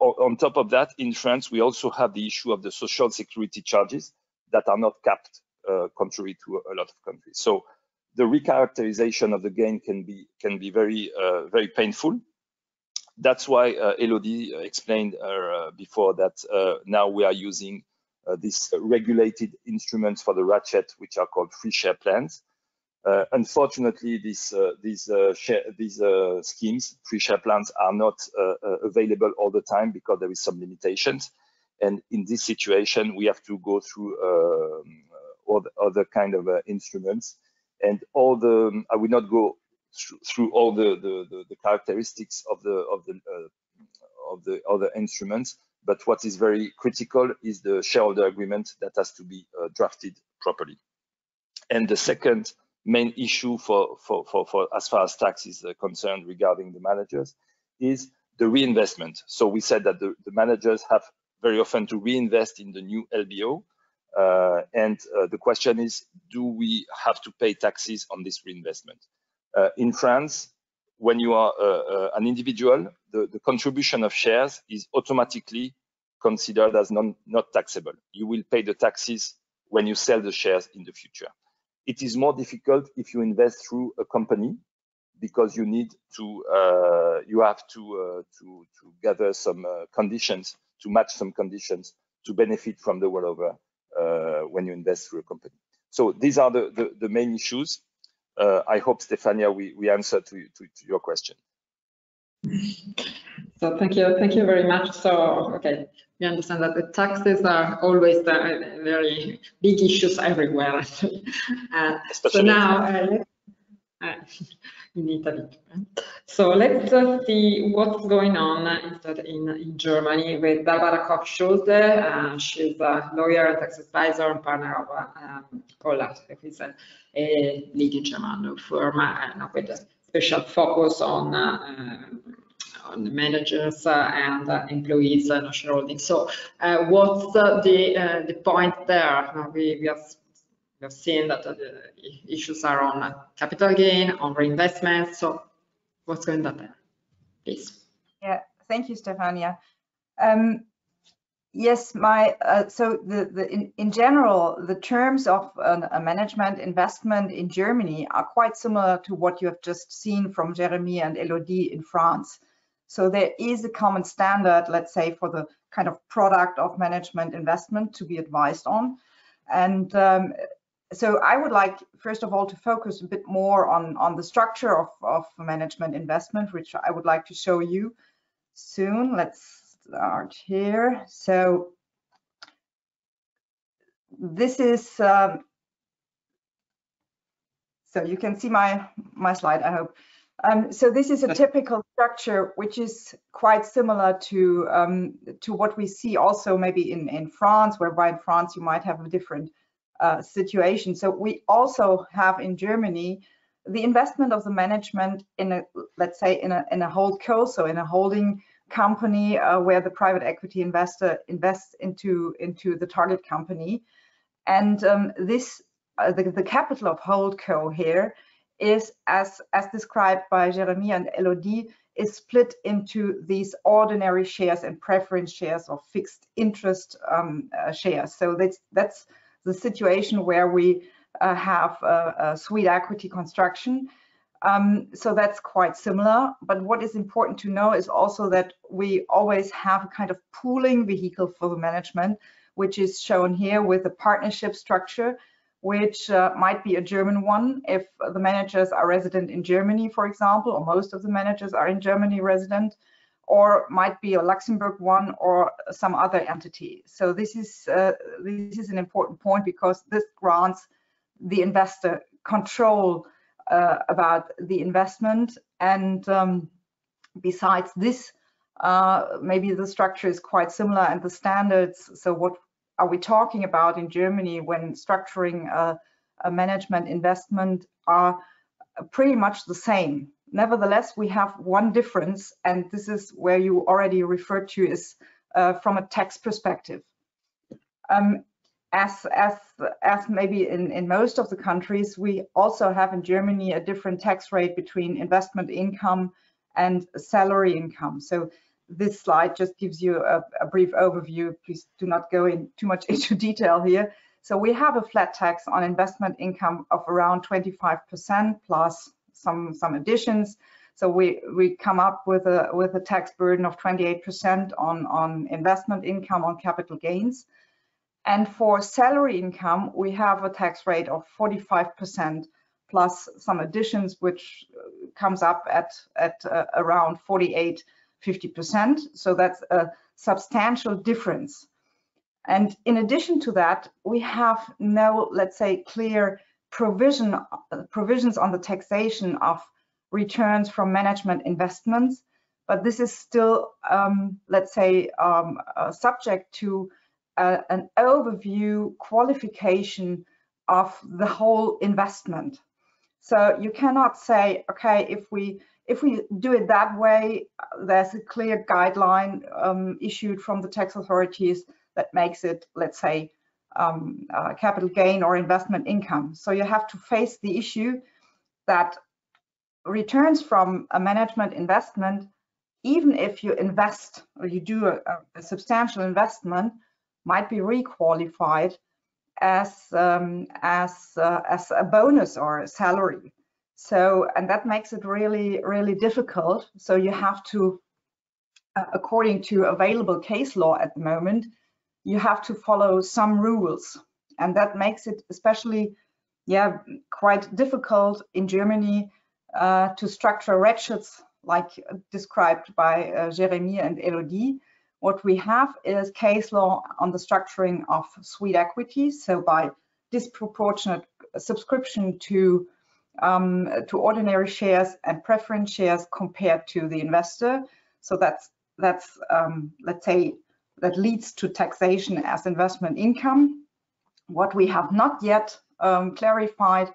on top of that, in France, we also have the issue of the social security charges that are not capped, uh, contrary to a lot of countries. So the recharacterization of the gain can be can be very uh, very painful. That's why uh, Elodie explained uh, before that uh, now we are using uh, these regulated instruments for the ratchet, which are called free share plans, uh, unfortunately, these uh, these uh, share, these schemes, free share plans, are not available all the time because there is some limitations. And in this situation, we have to go through um, all the other kind of instruments. And all the I will not go through, all the, the, the, the, characteristics of the of the of the other instruments. But what is very critical is the shareholder agreement that has to be uh, drafted properly. And the second main issue for, for, for, for as far as tax is uh, concerned regarding the managers is the reinvestment. So we said that the, the managers have very often to reinvest in the new LBO. Uh, and uh, the question is, do we have to pay taxes on this reinvestment? Uh, in France, when you are uh, uh, an individual, the, the, contribution of shares is automatically considered as non, not taxable. You will pay the taxes when you sell the shares in the future. It is more difficult if you invest through a company because you need to, uh, you have to, to, to gather some conditions to match some conditions to benefit from the rollover uh, when you invest through a company. So these are the, the, the main issues. Uh, I hope, Stefania, we, we answered to, to, to your question. So thank you, thank you very much. So, okay, we understand that the taxes are always the very big issues everywhere. uh, so now, uh, uh, in Italy. So let's uh, see what's going on instead in, in Germany with Barbara Koch-Schulze. Uh, she's a lawyer and tax advisor and partner of uh, um, Collard, who is a, a leading German firm uh, with a special focus on uh, on managers uh, and uh, employees and shareholding. So uh, what's the the point there? we, we have have seen that the issues are on capital gain, on reinvestment. So what's going on there, please? Yeah, thank you, Stefania. Um, yes, my uh, so the, the in, in general, the terms of a management investment in Germany are quite similar to what you have just seen from Jeremy and Elodie in France. So there is a common standard, let's say, for the kind of product of management investment to be advised on. And um, so I would like, first of all, to focus a bit more on, on the structure of, of management investment, which I would like to show you soon. Let's start here. So this is, um, so you can see my, my slide, I hope. Um, so this is a typical structure which is quite similar to um, to what we see also maybe in, in France, whereby in France you might have a different uh, situation. So we also have in Germany the investment of the management in a, let's say, in a, in a hold co, so in a holding company uh, where the private equity investor invests into, into the target company. And um, this, uh, the, the capital of holdco here is, as, as described by Jeremy and Elodie, is split into these ordinary shares and preference shares or fixed interest um, uh, shares. So that's, that's the situation where we uh, have a, a, sweet equity construction. Um, so that's quite similar. But what is important to know is also that we always have a kind of pooling vehicle for the management, which is shown here with a partnership structure, which uh, might be a German one if the managers are resident in Germany, for example, or most of the managers are in Germany resident or might be a Luxembourg one or some other entity. So this is uh, this is an important point because this grants the investor control uh, about the investment. And um, besides this, uh, maybe the structure is quite similar and the standards. So what are we talking about in Germany when structuring a, a management investment are pretty much the same. Nevertheless, we have one difference, and this is where you already referred to is uh, from a tax perspective. Um, as, as, as maybe in, in most of the countries, we also have in Germany a different tax rate between investment income and salary income. So this slide just gives you a, a, brief overview. Please do not go in too much into detail here. So we have a flat tax on investment income of around 25% plus some some additions. So we we come up with a with a tax burden of 28% on on investment income on capital gains. And for salary income, we have a tax rate of 45% plus some additions, which comes up at at uh, around 48, 50%. So that's a substantial difference. And in addition to that, we have no, let's say, clear provision provisions on the taxation of returns from management investments, but this is still, um, let's say, um, subject to uh, an overview qualification of the whole investment. So you cannot say, okay, if we if we do it that way, there's a clear guideline um, issued from the tax authorities that makes it, let's say, um, uh, capital gain or investment income. So you have to face the issue that returns from a management investment, even if you invest or you do a, a substantial investment, might be requalified as um, as uh, as a bonus or a salary. So and that makes it really really difficult. So you have to, uh, according to available case law at the moment, you have to follow some rules, and that makes it especially yeah quite difficult in Germany uh, to structure ratchets like described by uh, Jeremy and Elodie what we have is case law on the structuring of sweet equity, So by disproportionate subscription to um, to ordinary shares and preference shares compared to the investor. So that's that's um, let's say that leads to taxation as investment income. What we have not yet um, clarified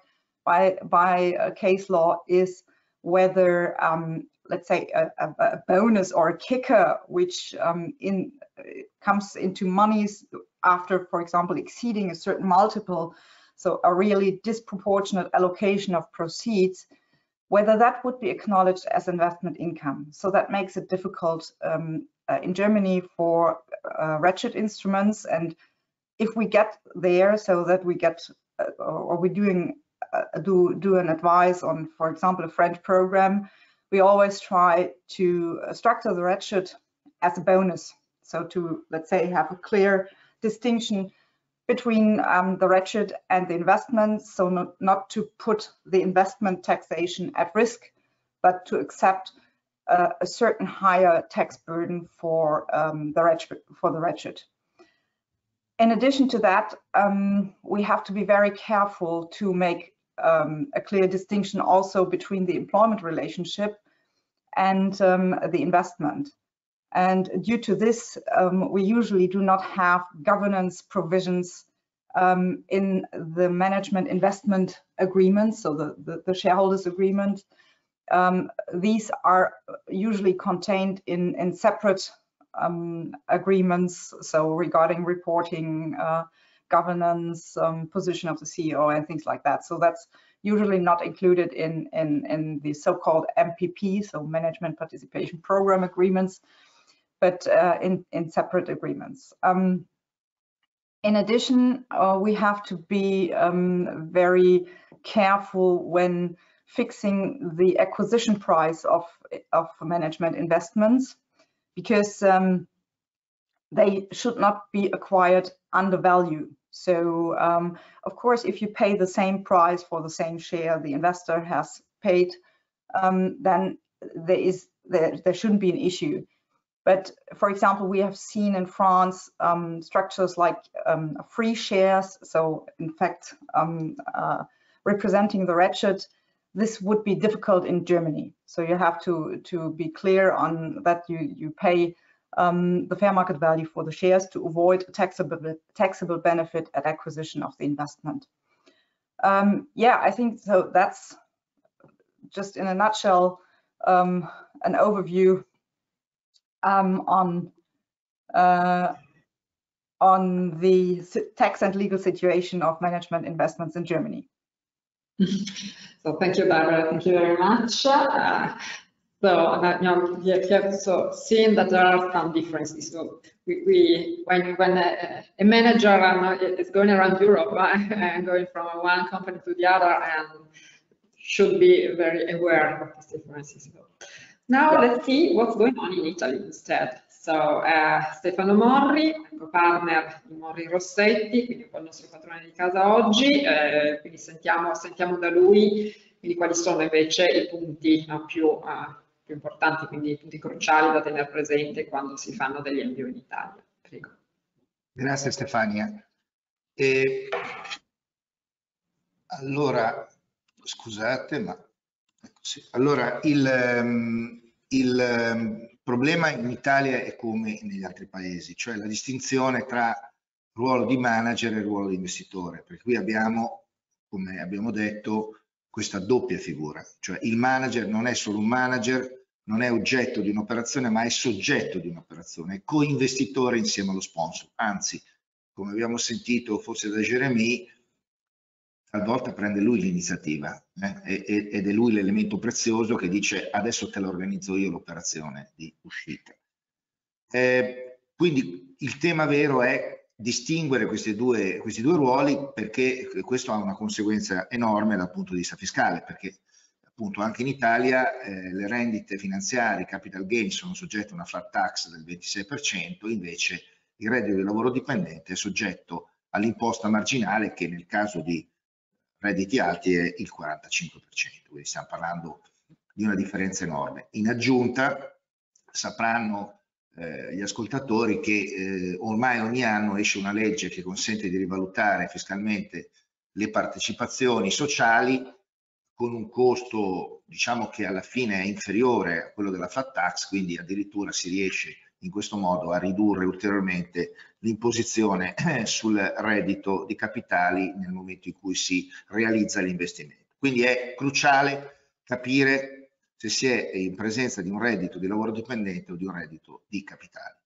by by case law is whether um, let's say a, a, bonus or a kicker which um, in comes into monies after for example exceeding a certain multiple so a really disproportionate allocation of proceeds whether that would be acknowledged as investment income so that makes it difficult um, uh, in Germany for uh, ratchet instruments and if we get there so that we get uh, or we're doing uh, do do an advice on for example a French program we always try to uh, structure the ratchet as a bonus. So to, let's say, have a clear distinction between um, the ratchet and the investment. So not, not to put the investment taxation at risk, but to accept uh, a certain higher tax burden for um, the. For the ratchet. In addition to that, um, we have to be very careful to make um, a clear distinction also between the employment relationship and um, the investment. And due to this, um, we usually do not have governance provisions um, in the management investment agreement, so the, the, the shareholders agreement. Um, these are usually contained in, in separate um, agreements, so regarding reporting, uh, governance, um, position of the CEO and things like that. So that's usually not included in, in, in the so-called MPP, so Management Participation Program agreements, but uh, in, in separate agreements. Um, in addition, uh, we have to be um, very careful when fixing the acquisition price of, of management investments because um, they should not be acquired under value. So um, of course, if you pay the same price for the same share the investor has paid, um, then there is there, there shouldn't be an issue. But for example, we have seen in France um, structures like um, free shares. So in fact, um, uh, representing the ratchet, this would be difficult in Germany. So you have to to be clear on that you you pay um, the fair market value for the shares to avoid a taxable, taxable benefit at acquisition of the investment. Um, yeah, I think so. That's just in a nutshell um, an overview um, on uh, on the tax and legal situation of management investments in Germany. So thank you, Barbara. Thank you very much. Uh, so uh, you know, you have so seen that there are some differences. So we, we when when a, a manager um, is going around Europe and going from one company to the other, and should be very aware of these differences. So now let's see what's going on in Italy instead. So uh, Stefano Morri, partner di Morri Rossetti, quindi il nostro patrone di casa oggi, eh, quindi sentiamo, sentiamo da lui quindi quali sono invece i punti no, più uh, più importanti, quindi i punti cruciali da tenere presente quando si fanno degli invii in Italia. Prego. Grazie Stefania. E allora, scusate, ma sì. allora il, ehm, il ehm, problema in Italia è come negli altri paesi, cioè la distinzione tra ruolo di manager e ruolo di investitore, perché qui abbiamo, come abbiamo detto, questa doppia figura, cioè il manager non è solo un manager, non è oggetto di un'operazione, ma è soggetto di un'operazione, è co-investitore insieme allo sponsor. Anzi, come abbiamo sentito forse da Jeremy, talvolta prende lui l'iniziativa eh, ed è lui l'elemento prezioso che dice adesso te la organizzo io l'operazione di uscita. Eh, quindi il tema vero è distinguere questi due, questi due ruoli perché questo ha una conseguenza enorme dal punto di vista fiscale, perché appunto anche in Italia eh, le rendite finanziarie, capital gain, sono soggette a una flat tax del 26%, invece il reddito di lavoro dipendente è soggetto all'imposta marginale che nel caso di redditi alti è il 45%, quindi stiamo parlando di una differenza enorme. In aggiunta sapranno eh, gli ascoltatori che eh, ormai ogni anno esce una legge che consente di rivalutare fiscalmente le partecipazioni sociali con un costo diciamo che alla fine è inferiore a quello della flat tax, quindi addirittura si riesce in questo modo a ridurre ulteriormente l'imposizione sul reddito di capitali nel momento in cui si realizza l'investimento. Quindi è cruciale capire se si è in presenza di un reddito di lavoro dipendente o di un reddito di capitale.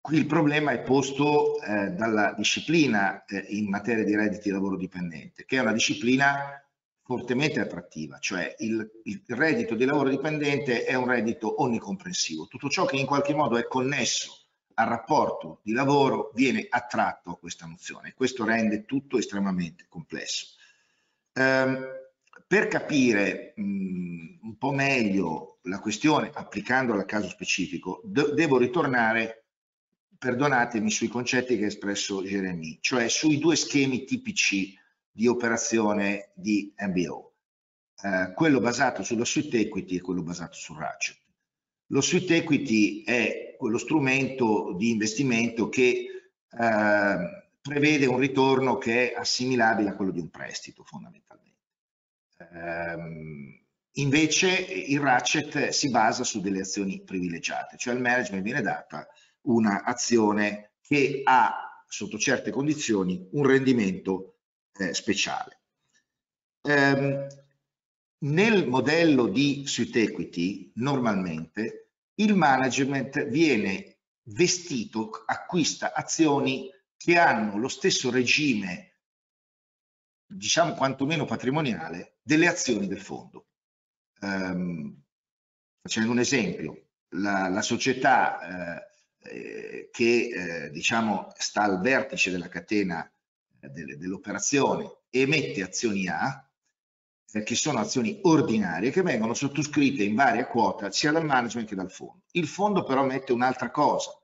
Qui il problema è posto eh, dalla disciplina eh, in materia di redditi di lavoro dipendente, che è una disciplina fortemente attrattiva, cioè il, il, reddito di lavoro dipendente è un reddito onnicomprensivo. Tutto ciò che in qualche modo è connesso al rapporto di lavoro viene attratto a questa nozione. Questo rende tutto estremamente complesso. Um, per capire mh, un po' meglio la questione applicandola al caso specifico, devo ritornare, perdonatemi, sui concetti che ha espresso Jeremy, cioè sui due schemi tipici di operazione di MBO, eh, quello basato sulla suite equity e quello basato sul ratchet. Lo suite equity è quello strumento di investimento che eh, prevede un ritorno che è assimilabile a quello di un prestito fondamentalmente. Um, invece il ratchet si basa su delle azioni privilegiate, cioè al management viene data un'azione che ha sotto certe condizioni un rendimento eh, speciale. Um, nel modello di suite equity normalmente il management viene vestito, acquista azioni che hanno lo stesso regime diciamo quantomeno patrimoniale, delle azioni del fondo. Um, facendo un esempio, la, la società eh, eh, che eh, diciamo sta al vertice della catena eh, de, dell'operazione emette azioni A, che sono azioni ordinarie che vengono sottoscritte in varia quota sia dal management che dal fondo. Il fondo però mette un'altra cosa,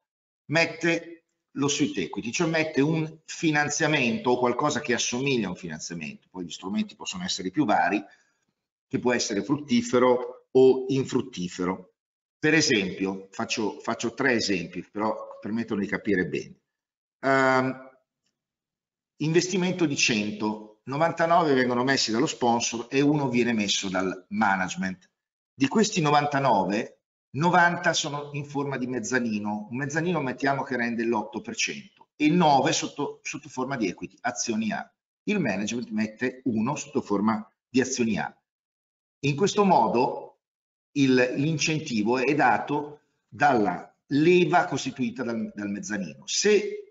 mette lo sweet equity, cioè mette un finanziamento o qualcosa che assomiglia a un finanziamento, poi gli strumenti possono essere più vari, che può essere fruttifero o infruttifero. Per esempio, faccio, faccio tre esempi, però permettono di capire bene. Uh, investimento di 100, 99 vengono messi dallo sponsor e uno viene messo dal management. Di questi 99, 90 sono in forma di mezzanino, un mezzanino mettiamo che rende l'8% e 9 sotto, sotto forma di equity, azioni A. Il management mette 1 sotto forma di azioni A. In questo modo l'incentivo è dato dalla leva costituita dal, dal mezzanino. Se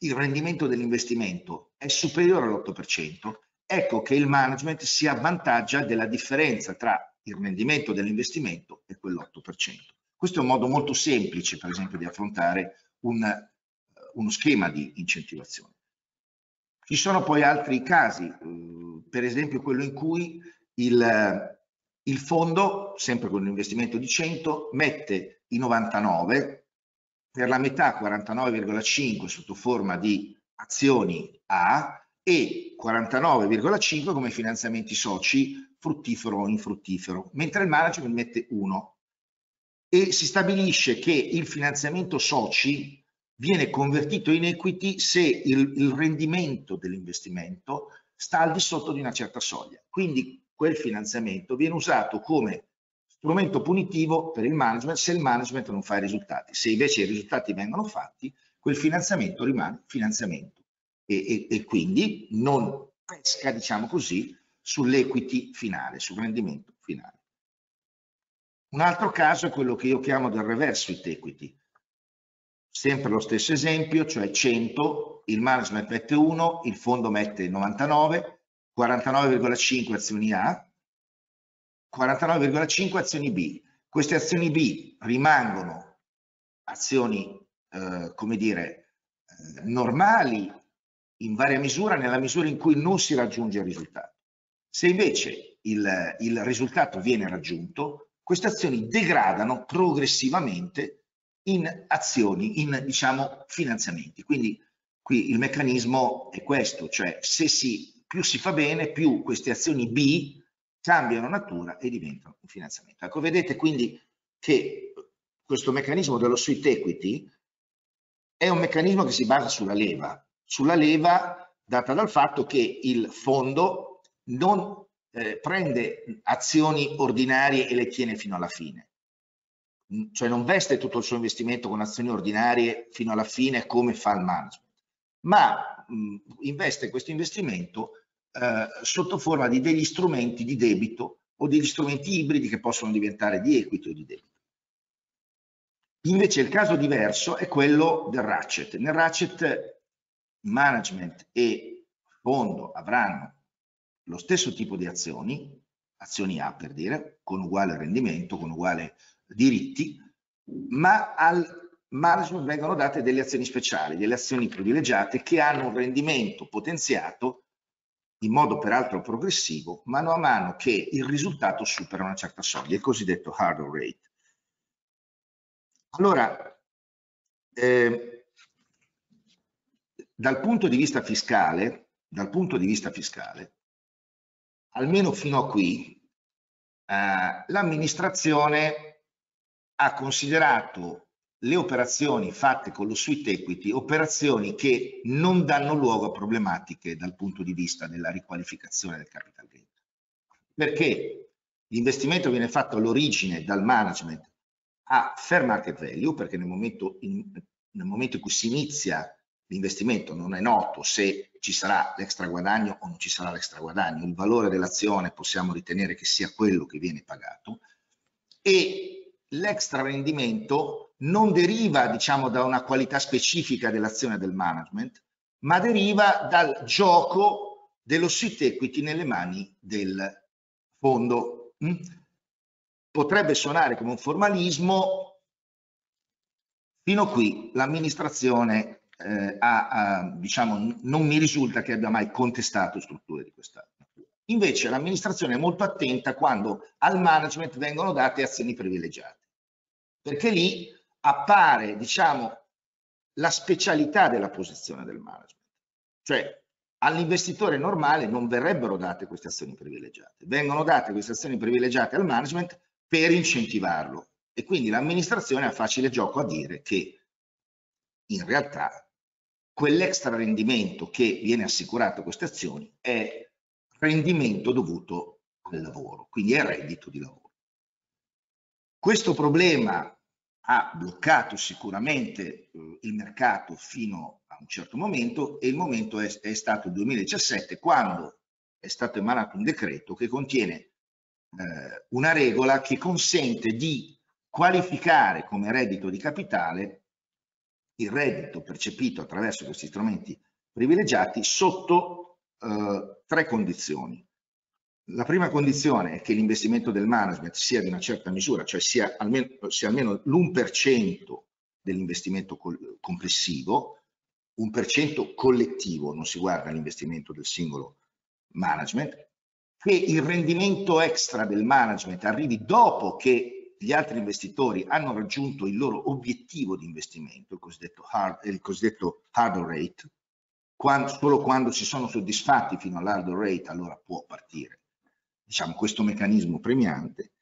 il rendimento dell'investimento è superiore all'8%, ecco che il management si avvantaggia della differenza tra il rendimento dell'investimento è quell'8%. Questo è un modo molto semplice, per esempio, di affrontare un, uno schema di incentivazione. Ci sono poi altri casi, eh, per esempio quello in cui il, il fondo, sempre con un investimento di 100, mette i 99, per la metà 49,5 sotto forma di azioni A e 49,5 come finanziamenti soci fruttifero o infruttifero, mentre il management mette 1 e si stabilisce che il finanziamento soci viene convertito in equity se il, il rendimento dell'investimento sta al di sotto di una certa soglia. Quindi quel finanziamento viene usato come strumento punitivo per il management se il management non fa i risultati. Se invece i risultati vengono fatti, quel finanziamento rimane finanziamento e, e, e quindi non pesca, diciamo così, sull'equity finale, sul rendimento finale. Un altro caso è quello che io chiamo del reverse sweet equity. Sempre lo stesso esempio, cioè 100, il management mette 1, il fondo mette 99, 49,5 azioni A, 49,5 azioni B. Queste azioni B rimangono azioni, eh, come dire, eh, normali in varia misura nella misura in cui non si raggiunge il risultato. Se invece il, il risultato viene raggiunto, queste azioni degradano progressivamente in azioni, in diciamo finanziamenti. Quindi qui il meccanismo è questo, cioè se si, più si fa bene, più queste azioni B cambiano natura e diventano un finanziamento. Ecco, vedete quindi che questo meccanismo dello sweet equity è un meccanismo che si basa sulla leva, sulla leva data dal fatto che il fondo non eh, prende azioni ordinarie e le tiene fino alla fine. Mm, cioè non veste tutto il suo investimento con azioni ordinarie fino alla fine come fa il management, ma mh, mm, investe questo investimento eh, sotto forma di degli strumenti di debito o degli strumenti ibridi che possono diventare di equity o di debito. Invece il caso diverso è quello del ratchet. Nel ratchet management e fondo avranno lo stesso tipo di azioni, azioni A per dire, con uguale rendimento, con uguale diritti, ma al management vengono date delle azioni speciali, delle azioni privilegiate che hanno un rendimento potenziato in modo peraltro progressivo, mano a mano che il risultato supera una certa soglia, il cosiddetto hurdle rate. Allora, eh, dal punto di vista fiscale, dal punto di vista fiscale, almeno fino a qui, eh, l'amministrazione ha considerato le operazioni fatte con lo sweet equity operazioni che non danno luogo a problematiche dal punto di vista della riqualificazione del capital gain. Perché l'investimento viene fatto all'origine dal management a fair market value, perché nel momento in, nel momento in cui si inizia l'investimento non è noto se ci sarà l'extra guadagno o non ci sarà l'extra guadagno, il valore dell'azione possiamo ritenere che sia quello che viene pagato e l'extra rendimento non deriva diciamo da una qualità specifica dell'azione del management, ma deriva dal gioco dello sweet equity nelle mani del fondo. Mm? Potrebbe suonare come un formalismo, fino qui l'amministrazione eh, ha, ha, diciamo, non mi risulta che abbia mai contestato strutture di questa. Invece l'amministrazione è molto attenta quando al management vengono date azioni privilegiate, perché lì appare, diciamo, la specialità della posizione del management. Cioè all'investitore normale non verrebbero date queste azioni privilegiate, vengono date queste azioni privilegiate al management per incentivarlo e quindi l'amministrazione ha facile gioco a dire che in realtà quell'extra rendimento che viene assicurato a queste azioni è rendimento dovuto al lavoro, quindi è reddito di lavoro. Questo problema ha bloccato sicuramente eh, il mercato fino a un certo momento e il momento è, è, stato il 2017 quando è stato emanato un decreto che contiene eh, una regola che consente di qualificare come reddito di capitale il reddito percepito attraverso questi strumenti privilegiati sotto eh, tre condizioni. La prima condizione è che l'investimento del management sia di una certa misura, cioè sia almeno, almeno l'1% dell'investimento complessivo, un per cento collettivo, non si guarda l'investimento del singolo management, che il rendimento extra del management arrivi dopo che gli altri investitori hanno raggiunto il loro obiettivo di investimento, il cosiddetto hard, il cosiddetto hurdle rate, quando, solo quando si sono soddisfatti fino all'hurdle rate allora può partire diciamo, questo meccanismo premiante.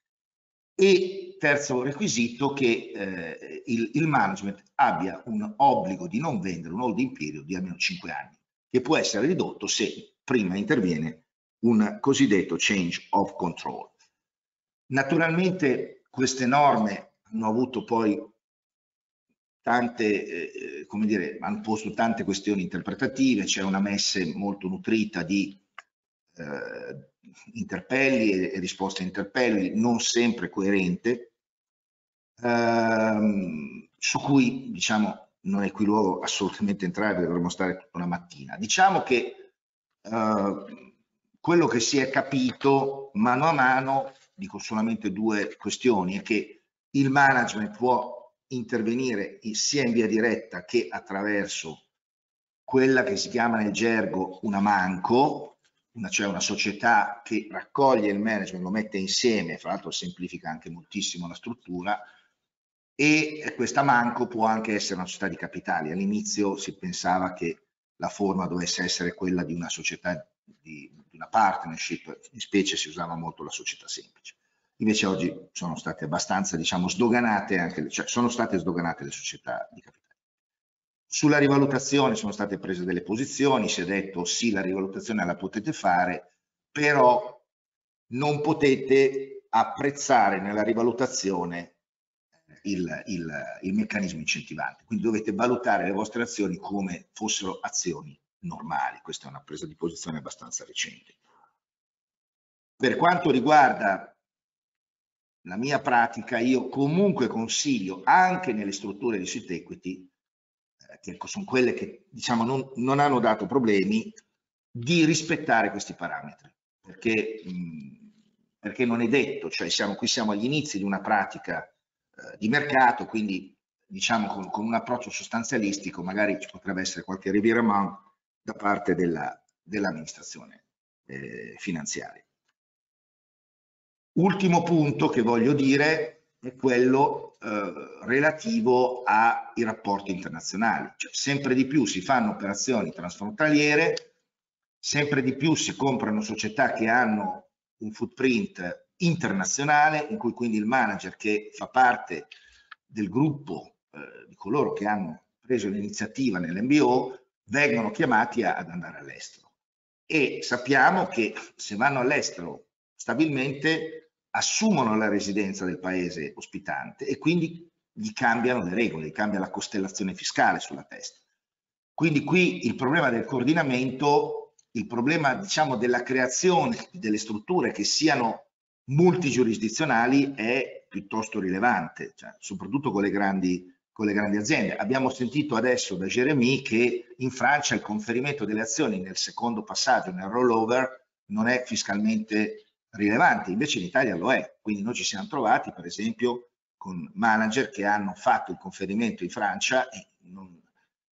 E terzo requisito che eh, il, il, management abbia un obbligo di non vendere un holding period di almeno 5 anni, che può essere ridotto se prima interviene un cosiddetto change of control. Naturalmente queste norme hanno avuto poi tante, eh, come dire, hanno posto tante questioni interpretative, c'è una messe molto nutrita di, eh, interpelli e risposte a interpelli non sempre coerente, ehm, su cui diciamo non è qui luogo assolutamente entrare, dovremmo stare tutta una mattina. Diciamo che eh, quello che si è capito mano a mano, dico solamente due questioni, è che il management può intervenire sia in via diretta che attraverso quella che si chiama nel gergo una manco, una, cioè una società che raccoglie il management, lo mette insieme, fra l'altro semplifica anche moltissimo la struttura, e questa manco può anche essere una società di capitali. All'inizio si pensava che la forma dovesse essere quella di una società di, di una partnership, in specie si usava molto la società semplice. Invece oggi sono state abbastanza, diciamo, sdoganate anche, cioè sono state sdoganate le società di capitali. Sulla rivalutazione sono state prese delle posizioni, si è detto sì, la rivalutazione la potete fare, però non potete apprezzare nella rivalutazione il, il, il, meccanismo incentivante. Quindi dovete valutare le vostre azioni come fossero azioni normali. Questa è una presa di posizione abbastanza recente. Per quanto riguarda la mia pratica, io comunque consiglio anche nelle strutture di sweet equity, eh, che sono quelle che diciamo non, non, hanno dato problemi, di rispettare questi parametri, perché, mh, perché non è detto, cioè siamo, qui siamo agli inizi di una pratica eh, di mercato, quindi diciamo con, con, un approccio sostanzialistico magari ci potrebbe essere qualche revirement da parte dell'amministrazione dell eh, finanziaria. Ultimo punto che voglio dire è quello eh, relativo ai rapporti internazionali. Cioè, sempre di più si fanno operazioni transfrontaliere, sempre di più si comprano società che hanno un footprint internazionale, in cui quindi il manager che fa parte del gruppo eh, di coloro che hanno preso l'iniziativa nell'MBO vengono chiamati a, ad andare all'estero. E sappiamo che se vanno all'estero stabilmente assumono la residenza del paese ospitante e quindi gli cambiano le regole, gli cambia la costellazione fiscale sulla testa. Quindi qui il problema del coordinamento, il problema diciamo della creazione delle strutture che siano multigiurisdizionali è piuttosto rilevante, cioè, soprattutto con le, grandi, con le grandi aziende. Abbiamo sentito adesso da Jeremy che in Francia il conferimento delle azioni nel secondo passaggio, nel rollover, non è fiscalmente rilevante, invece in Italia lo è, quindi noi ci siamo trovati per esempio con manager che hanno fatto il conferimento in Francia e, non,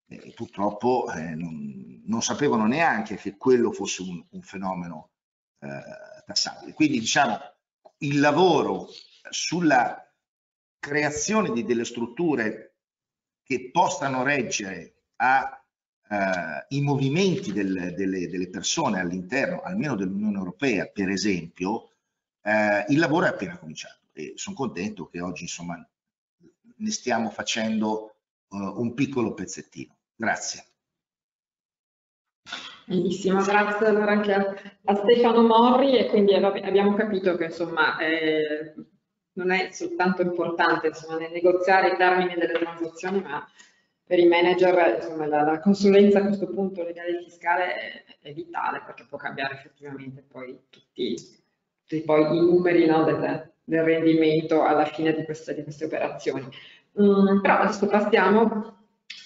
e purtroppo eh, non, non, sapevano neanche che quello fosse un, un fenomeno eh, tassabile. Quindi diciamo il lavoro sulla creazione di delle strutture che possano reggere a eh, i movimenti del, delle, delle, persone all'interno, almeno dell'Unione Europea, per esempio, eh, il lavoro è appena cominciato e sono contento che oggi insomma ne stiamo facendo uh, un piccolo pezzettino. Grazie. Benissimo, grazie allora anche a, a, Stefano Morri e quindi abbiamo capito che insomma eh, non è soltanto importante insomma, negoziare i termini delle transazioni ma per i manager insomma, la, la, consulenza a questo punto legale e fiscale è, è vitale perché può cambiare effettivamente poi tutti, tutti poi i numeri no, del, del, rendimento alla fine di queste, di queste operazioni. Mm, però adesso passiamo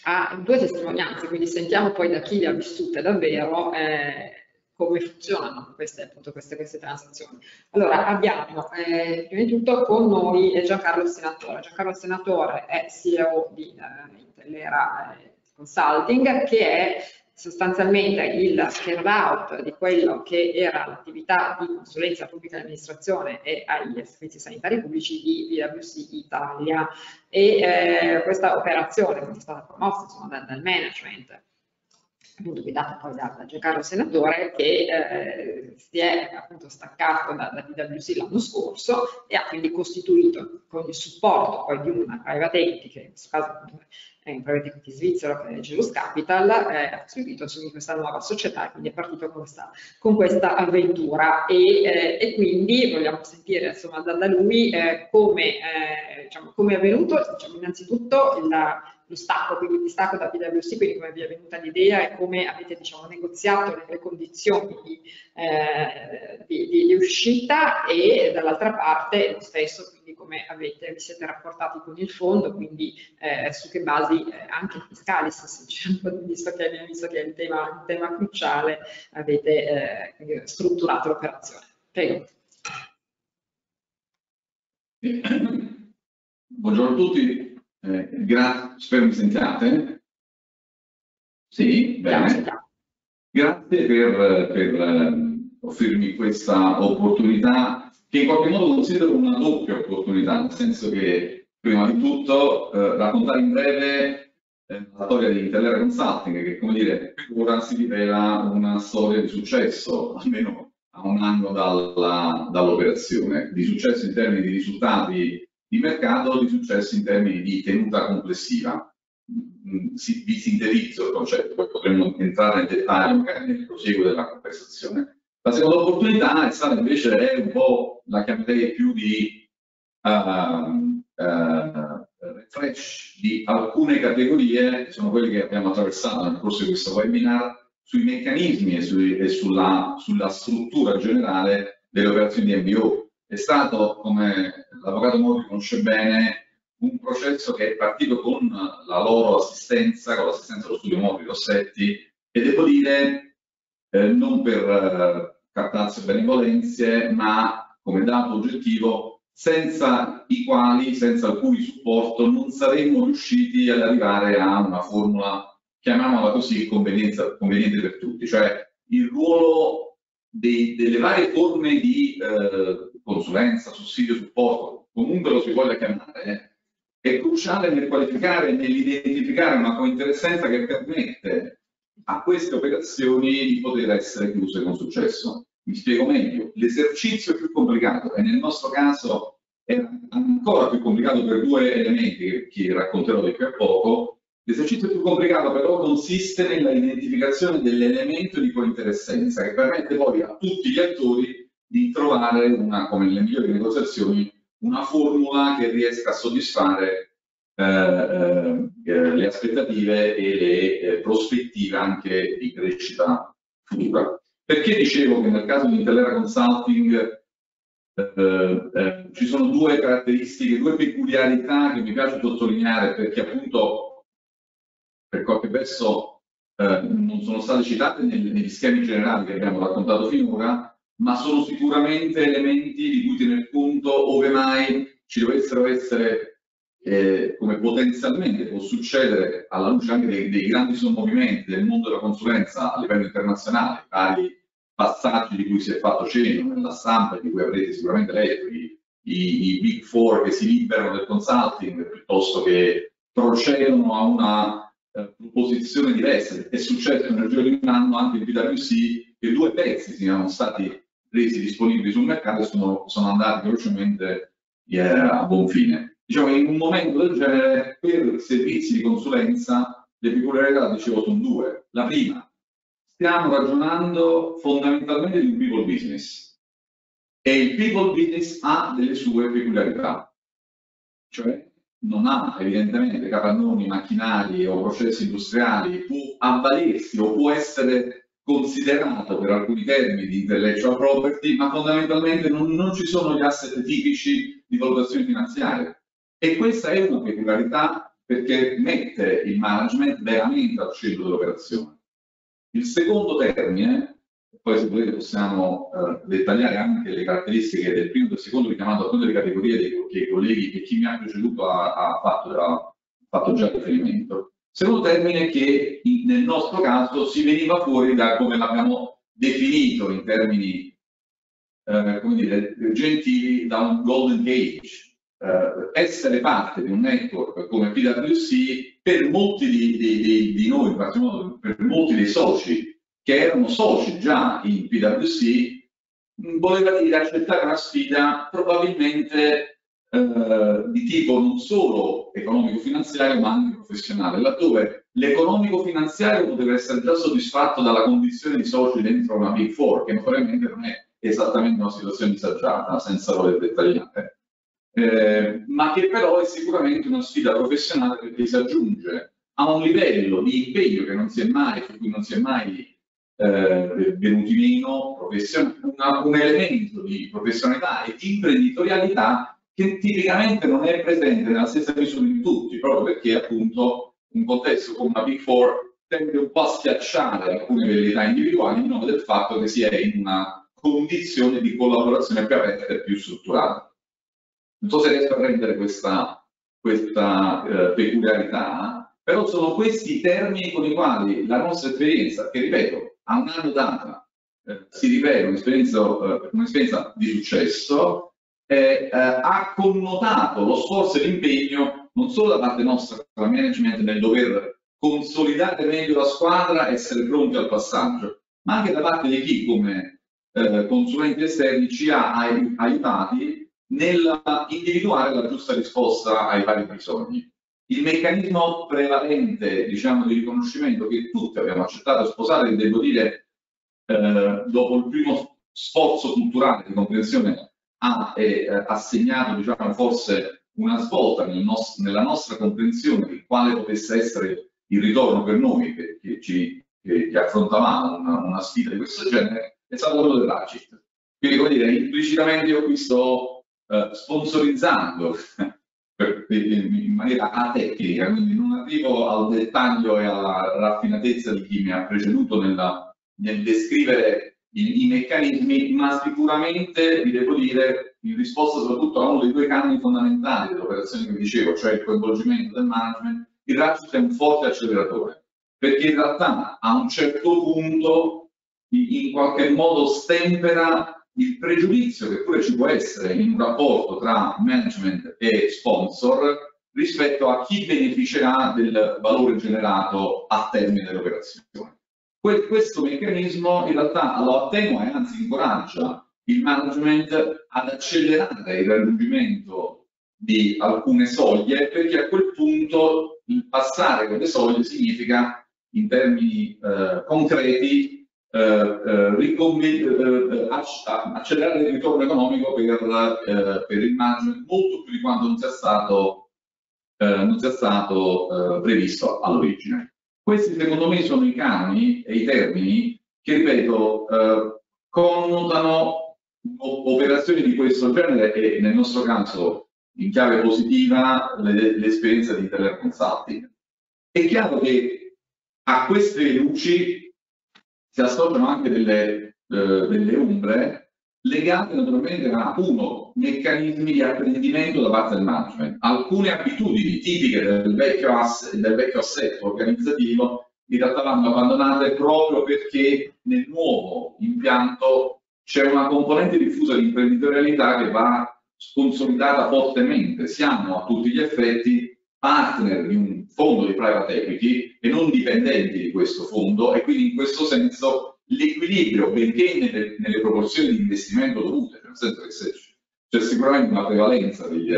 a due testimonianze, quindi sentiamo poi da chi le ha vissute davvero eh, come funzionano queste, appunto, queste, queste transazioni. Allora, abbiamo eh, prima di tutto con noi Giancarlo Senatore. Giancarlo Senatore è CEO di eh, Intellera eh, Consulting, che è sostanzialmente il carve out di quello che era l'attività di consulenza pubblica amministrazione e agli servizi sanitari pubblici di BWC Italia e eh, questa operazione è stata promossa insomma, dal, dal management appunto guidata poi da, da Giancarlo Senatore, che eh, si è appunto staccato da, da PwC l'anno scorso e ha quindi costituito con il supporto poi di una private equity, che in questo caso è un private equity svizzero che è Gelus Capital, eh, ha costituito quindi questa nuova società e quindi è partito con questa, con questa avventura e, eh, e, quindi vogliamo sentire insomma da, da lui eh, come, eh, diciamo, come è avvenuto, diciamo, innanzitutto il lo stacco, quindi distacco da PwC, quindi come vi è venuta l'idea e come avete diciamo, negoziato le condizioni di, eh, di, di, uscita e dall'altra parte lo stesso, quindi come avete, vi siete rapportati con il fondo, quindi eh, su che basi eh, anche fiscali, visto che, visto che è il tema, il tema cruciale, avete eh, strutturato l'operazione. Prego. Buongiorno a tutti, eh, grazie, spero mi sentiate. Sì, bene. Grazie per, per eh, offrirmi questa opportunità che in qualche modo considero una doppia opportunità, nel senso che prima di tutto eh, raccontare in breve eh, la storia di Intellera Consulting, che come dire, per ora si rivela una storia di successo, almeno a un anno dall'operazione, di successo in termini di risultati di mercato di successo in termini di tenuta complessiva. Mm, si, vi sintetizzo il concetto, poi potremmo entrare nel dettaglio magari nel proseguo della conversazione. La seconda opportunità è stata invece è un po', la chiamerei più di uh, uh, refresh di alcune categorie, che sono quelle che abbiamo attraversato nel corso di questo webinar, sui meccanismi e, sui, e sulla, sulla struttura generale delle operazioni di MBO è stato, come l'avvocato Mori conosce bene, un processo che è partito con la loro assistenza, con l'assistenza dello studio Mori Rossetti, e devo dire, eh, non per eh, cartazze benevolenze, ma come dato oggettivo, senza i quali, senza il supporto, non saremmo riusciti ad arrivare a una formula, chiamiamola così, conveniente per tutti, cioè il ruolo dei, delle varie forme di eh, consulenza, sussidio, supporto, comunque lo si voglia chiamare, è cruciale nel qualificare e nell'identificare una cointeressenza che permette a queste operazioni di poter essere chiuse con successo. Mi spiego meglio, l'esercizio più complicato, e nel nostro caso è ancora più complicato per due elementi che racconterò di qui a poco, l'esercizio più complicato però consiste nella identificazione dell'elemento di cointeressenza che permette poi a tutti gli attori di trovare una, come nelle migliori negoziazioni, una formula che riesca a soddisfare eh, eh, eh le aspettative e le eh, prospettive anche di crescita futura. Perché dicevo che nel caso di Intellera Consulting eh, eh, ci sono due caratteristiche, due peculiarità che mi piace sottolineare perché appunto per qualche verso non sono state citate negli schemi generali che abbiamo raccontato finora, ma sono sicuramente elementi di cui tener conto ove mai ci dovessero essere, eh, come potenzialmente può succedere alla luce anche dei, dei grandi sommovimenti del mondo della consulenza a livello internazionale, vari passaggi di cui si è fatto cenno nella stampa, di cui avrete sicuramente letto, i, i, i big four che si liberano del consulting piuttosto che procedono a una eh, proposizione diversa. È successo nel giro di un anno anche in PwC che due pezzi siano stati resi disponibili sul mercato e sono, sono andati velocemente a buon fine. Diciamo, in un momento del genere, per servizi di consulenza, le peculiarità, dicevo, sono due. La prima, stiamo ragionando fondamentalmente di un people business e il people business ha delle sue peculiarità, cioè non ha evidentemente capannoni, macchinari o processi industriali, può avvalersi o può essere considerato per alcuni termini di intellectual property, ma fondamentalmente non, non ci sono gli asset tipici di valutazione finanziaria. E questa è una peculiarità perché mette il management veramente al centro dell'operazione. Il secondo termine, poi se volete possiamo eh, dettagliare anche le caratteristiche del primo e del secondo richiamando a tutte le categorie dei, che i colleghi e chi mi ha preceduto ha, ha, fatto, ha fatto già riferimento. Secondo termine che nel nostro caso si veniva fuori da come l'abbiamo definito in termini eh, come dire, gentili da un golden cage. Eh, essere parte di un network come PwC per molti di, di, di, di noi, in particolar modo per molti dei soci che erano soci già in PwC, voleva dire accettare una sfida probabilmente eh, di tipo non solo economico-finanziario ma anche professionale, laddove l'economico-finanziario poteva essere già soddisfatto dalla condizione di soci dentro una Big Four, che naturalmente non è esattamente una situazione disagiata, senza voler dettagliare. eh, ma che però è sicuramente una sfida professionale perché si aggiunge a un livello di impegno che non si è mai, su cui non si è mai eh, venuti meno un elemento di professionalità e di imprenditorialità che tipicamente non è presente nella stessa misura di tutti, proprio perché appunto un contesto come una Big Four tende un po' a schiacciare alcune velleità individuali in nome del fatto che si è in una condizione di collaborazione più aperta e più strutturata. Non so se riesco a rendere questa, questa eh, peculiarità, però sono questi i termini con i quali la nostra esperienza, che ripeto, a un anno data, eh, si rivela un'esperienza, eh, un'esperienza di successo, eh, ha connotato lo sforzo e l'impegno non solo da parte nostra come management nel dover consolidare meglio la squadra e essere pronti al passaggio, ma anche da parte di chi come eh, consulenti esterni ci ha aiutati nell'individuare la giusta risposta ai vari bisogni. Il meccanismo prevalente diciamo, di riconoscimento che tutti abbiamo accettato di sposare, devo dire, eh, dopo il primo sforzo culturale di comprensione ha eh, assegnato diciamo, forse una svolta nel nostro, nella nostra comprensione di quale potesse essere il ritorno per noi che, ci, che, che affrontavamo una, una, sfida di questo genere è stato quello dell'Agit. Quindi, come dire, implicitamente io qui sto eh, sponsorizzando in maniera atecnica, quindi non arrivo al dettaglio e alla raffinatezza di chi mi ha preceduto nella, nel descrivere i, i, meccanismi, ma sicuramente vi devo dire in risposta soprattutto a uno dei due canoni fondamentali dell'operazione che vi dicevo, cioè il coinvolgimento del management, il ratchet è un forte acceleratore, perché in realtà a un certo punto in qualche modo stempera il pregiudizio che pure ci può essere in un rapporto tra management e sponsor rispetto a chi beneficerà del valore generato a termine dell'operazione. Questo meccanismo in realtà lo attenua e anzi incoraggia il management ad accelerare il raggiungimento di alcune soglie perché a quel punto il passare quelle soglie significa in termini eh, concreti eh, eh, eh accelerare il ritorno economico per, per, il management molto più di quanto non sia stato, non sia stato previsto all'origine. Questi secondo me sono i canoni e i termini che, ripeto, connotano operazioni di questo genere e nel nostro caso in chiave positiva l'esperienza di Internet Consulting. È chiaro che a queste luci si associano anche delle, eh, delle ombre legate naturalmente a uno, meccanismi di apprendimento da parte del management, alcune abitudini tipiche del vecchio, del vecchio assetto organizzativo in realtà vanno abbandonate proprio perché nel nuovo impianto c'è una componente diffusa di imprenditorialità che va consolidata fortemente. Siamo a tutti gli effetti partner di un fondo di private equity e non dipendenti di questo fondo e quindi in questo senso l'equilibrio, benché nelle, nelle, proporzioni di investimento dovute, nel senso che c'è sicuramente una prevalenza degli,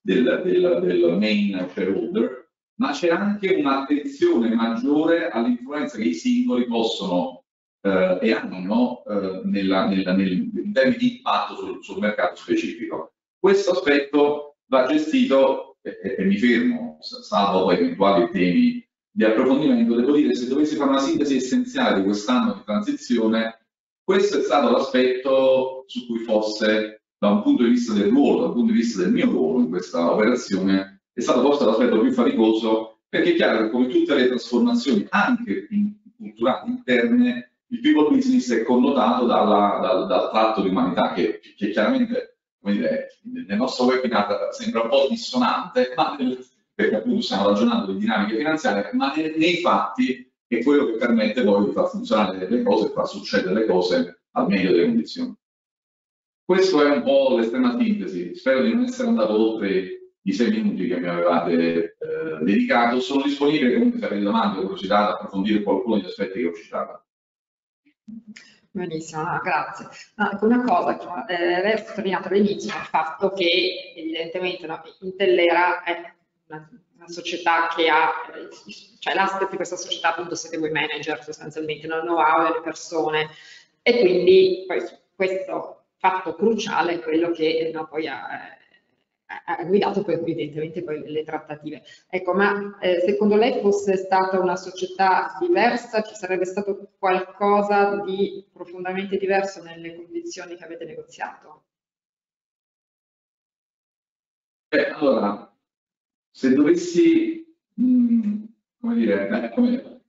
del, del, del main shareholder, ma c'è anche un'attenzione maggiore all'influenza che i singoli possono eh, e hanno eh, nella, nella, nel, in termini di impatto sul, sul mercato specifico. Questo aspetto va gestito e, e mi fermo, salvo poi eventuali temi di approfondimento, devo dire se dovessi fare una sintesi essenziale di quest'anno di transizione, questo è stato l'aspetto su cui forse da un punto di vista del ruolo, dal punto di vista del mio ruolo in questa operazione, è stato forse l'aspetto più faticoso, perché è chiaro che come tutte le trasformazioni, anche in, culturali interne, il people business è connotato dalla, dal, dal tratto di umanità che, che chiaramente dire, nel nostro webinar sembra un po' dissonante, ma nel, perché appunto stiamo ragionando di dinamiche finanziarie, ma nei, nei fatti è quello che permette poi di far funzionare le cose far succedere le cose al meglio delle condizioni. Questo è un po' l'estrema sintesi, spero di non essere andato oltre i sei minuti che mi avevate eh, dedicato, sono disponibile comunque se avete domande o curiosità ad approfondire qualcuno degli aspetti che ho citato. Benissimo, no, grazie. No, ecco una cosa, eh, lei ha sottolineato all'inizio il fatto che evidentemente no, Intellera è una, una, società che ha, cioè l'asset di questa società appunto siete voi manager sostanzialmente, non know-how delle persone e quindi poi questo fatto cruciale è quello che no, poi ha, ha guidato poi evidentemente poi le trattative. Ecco, ma eh, secondo lei fosse stata una società diversa, ci sarebbe stato qualcosa di profondamente diverso nelle condizioni che avete negoziato? Beh, allora, se dovessi, mh, mm, come dire, eh, come,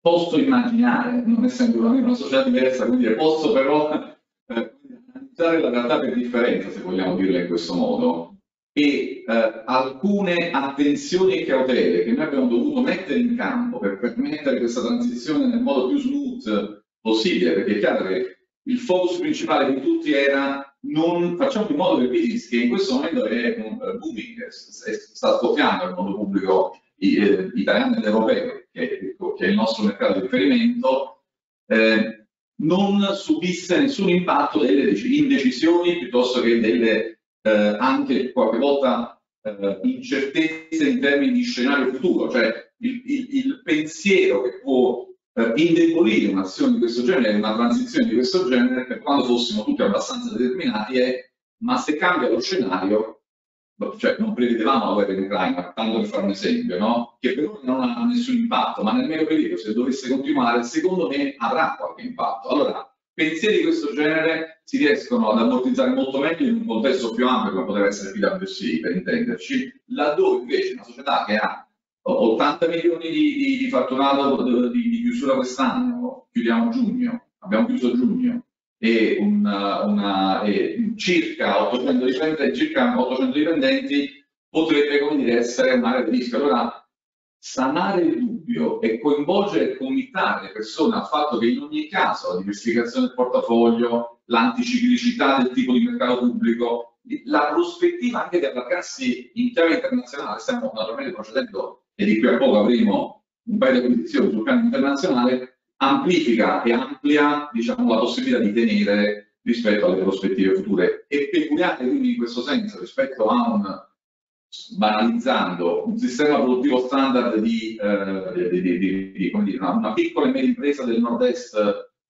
posso immaginare, non essendo una società diversa, quindi posso però eh, analizzare la realtà per differenza, se vogliamo dirla in questo modo, e eh, alcune attenzioni e cautele che noi abbiamo dovuto mettere in campo per permettere questa transizione nel modo più smooth possibile, perché è chiaro che il focus principale di tutti era non facciamo in modo che il business, che in questo momento è un uh, booming, sta scoppiando nel mondo pubblico eh, italiano ed europeo, che, che, è il nostro mercato di riferimento, eh, non subisse nessun impatto delle indecisioni piuttosto che delle eh, anche qualche volta eh, incertezze in termini di scenario futuro, cioè il, il, il pensiero che può eh, indebolire un'azione di questo genere, una transizione di questo genere, per quando fossimo tutti abbastanza determinati, è ma se cambia lo scenario, cioè non prevedevamo la guerra in Ucraina, tanto per fare un esempio, no? che per ora non ha nessun impatto, ma nel medio periodo se dovesse continuare, secondo me avrà qualche impatto. Allora, pensieri di questo genere si riescono ad ammortizzare molto meglio in un contesto più ampio come poteva essere PwC per intenderci, laddove invece una società che ha 80 milioni di, di, di fatturato di, di chiusura quest'anno, chiudiamo giugno, abbiamo chiuso giugno, e, una, una, e circa, 800 dipendenti, circa 800 dipendenti potrebbe come dire, essere un'area di rischio. Allora, sanare il dubbio e coinvolgere e committare le persone al fatto che in ogni caso la diversificazione del portafoglio, l'anticiclicità del tipo di mercato pubblico, la prospettiva anche di allargarsi in chiave internazionale, stiamo naturalmente procedendo e di qui a poco avremo un paio di acquisizioni sul piano internazionale, amplifica e amplia diciamo, la possibilità di tenere rispetto alle prospettive future. È peculiare quindi in questo senso rispetto a un banalizzando un sistema produttivo standard di, eh, di, di, di dire, una, una, piccola e media impresa del nord-est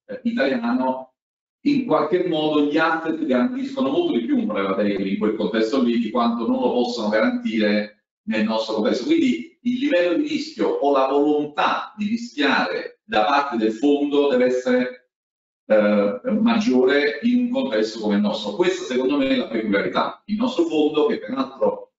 eh, italiano, in qualche modo gli asset garantiscono molto di più un private in quel contesto lì di quanto non lo possono garantire nel nostro contesto. Quindi il livello di rischio o la volontà di rischiare da parte del fondo deve essere eh, maggiore in un contesto come il nostro. Questa secondo me è la peculiarità. Il nostro fondo, che peraltro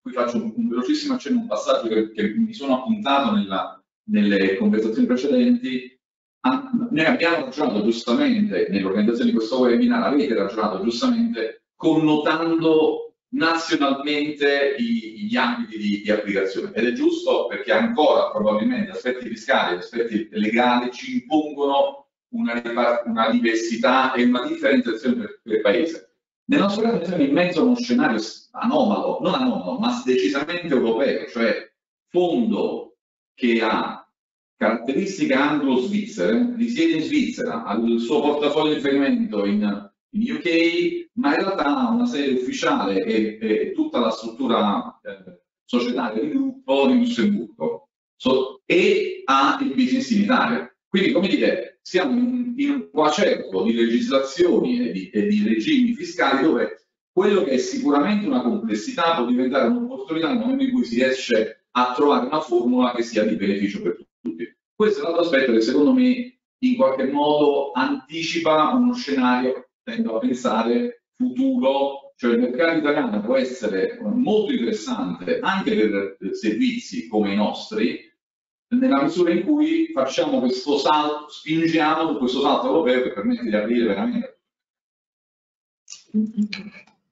qui faccio un, un velocissimo accenno un passaggio che, che mi sono appuntato nella, nelle conversazioni precedenti. Ah, noi abbiamo ragionato giustamente nell'organizzazione di questo webinar, avete ragionato giustamente connotando nazionalmente gli ambiti di, di, applicazione ed è giusto perché ancora probabilmente aspetti fiscali e aspetti legali ci impongono una, una diversità e una differenziazione per, per paese. Nel nostro caso siamo in mezzo a uno scenario anomalo, non anomalo, ma decisamente europeo, cioè fondo che ha caratteristiche anglo-svizzere, risiede in Svizzera, ha il suo portafoglio di riferimento in, in, UK, ma in realtà una sede ufficiale e, e tutta la struttura eh, societaria di gruppo di Lussemburgo so, e ha il business in Italia. Quindi, come dire, siamo in, in un quacervo di legislazioni e di, e di, regimi fiscali dove quello che è sicuramente una complessità può diventare un'opportunità nel momento in cui si riesce a trovare una formula che sia di beneficio per tutti. Questo è l'altro aspetto che secondo me in qualche modo anticipa uno scenario, tendo a pensare, futuro, cioè il mercato italiano può essere molto interessante anche per servizi come i nostri, nella misura in cui facciamo questo salto, spingiamo questo salto europeo che permette di aprire veramente.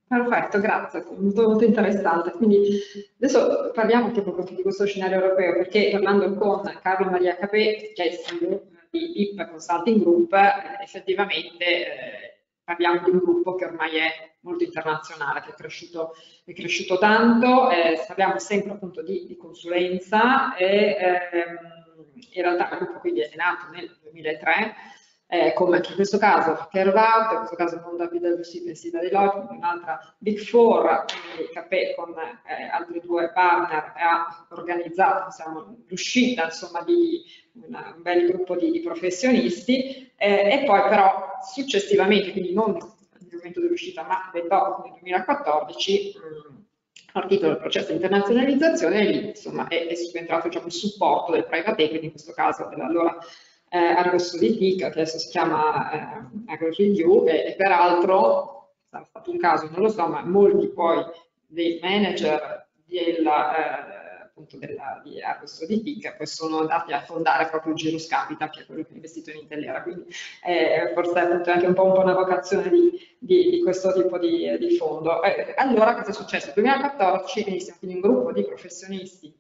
Perfetto, grazie, molto, molto interessante. Quindi adesso parliamo proprio di questo scenario europeo perché parlando con Carlo Maria Capè, che è il CEO di BIP Consulting Group, effettivamente eh, parliamo di un gruppo che ormai è molto internazionale, che è cresciuto, è cresciuto tanto, eh, parliamo sempre appunto di, di consulenza e ehm, in realtà il gruppo quindi è nato nel 2003 eh, come in questo caso Carve in questo caso Mondo PwC vestita di Deloitte, un'altra Big Four, quindi Capè con eh, altri due partner ha organizzato diciamo, l'uscita insomma di una, un bel gruppo di, di professionisti eh, e poi però successivamente, quindi non il momento dell'uscita, ma ben dopo, nel 2014, mh, al titolo del processo di internazionalizzazione lì insomma è, è subentrato diciamo, il supporto del private equity, in questo caso dell'allora eh, Argos che adesso si chiama eh, Argos Review e, e peraltro sarà stato un caso, non lo so, ma molti poi dei manager della, eh, appunto della, di Argos Sodifica, poi sono andati a fondare proprio Girus Capital, che è quello che ha investito in Intellera, quindi eh, forse è anche un po', un po', una vocazione di, di, di questo tipo di, di fondo. Eh, allora cosa è successo? Nel 2014 siamo quindi un gruppo di professionisti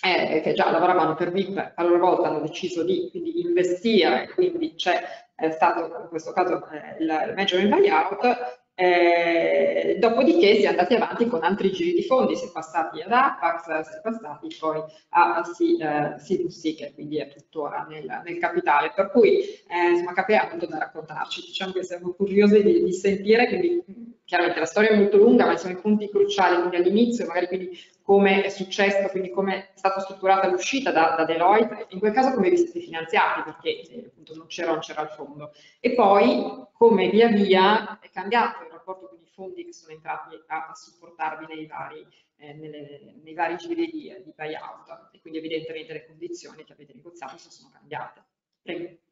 eh, che già lavoravano per VIP, a loro volta hanno deciso di quindi, investire, quindi c'è stato in questo caso eh, il major in buyout, eh, dopodiché si è andati avanti con altri giri di fondi, si è passati ad Apax, si è passati poi a C2C, eh, che quindi è tuttora nel, nel capitale. Per cui eh, insomma capirà molto da raccontarci. Diciamo che siamo curiosi di, di sentire, quindi chiaramente la storia è molto lunga, ma sono i punti cruciali, quindi all'inizio magari quindi come è successo, quindi come è stata strutturata l'uscita da, da, Deloitte, in quel caso come vi siete finanziati, perché eh, appunto non c'era il fondo. E poi come via via è cambiato rapporto con i fondi che sono entrati a, a supportarvi nei vari, eh, nelle, nei vari giri di, di buyout e quindi evidentemente le condizioni che avete negoziato si sono cambiate. Prego.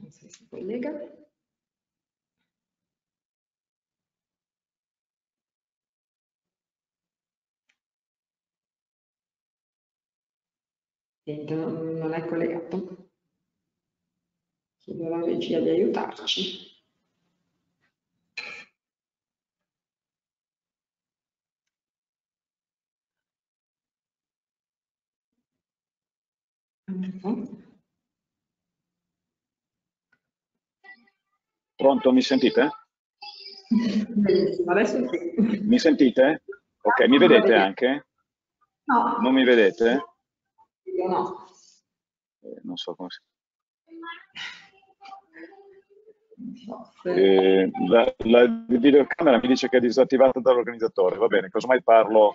Vediamo se si collega. non è collegato. Chiedo alla regia di aiutarci. Pronto, mi sentite? Adesso sì. Mi sentite? Ok, mi vedete anche? No. Non mi vedete? Io no. Eh, non so come si... Eh, la, la, videocamera mi dice che è disattivata dall'organizzatore, va bene, casomai parlo...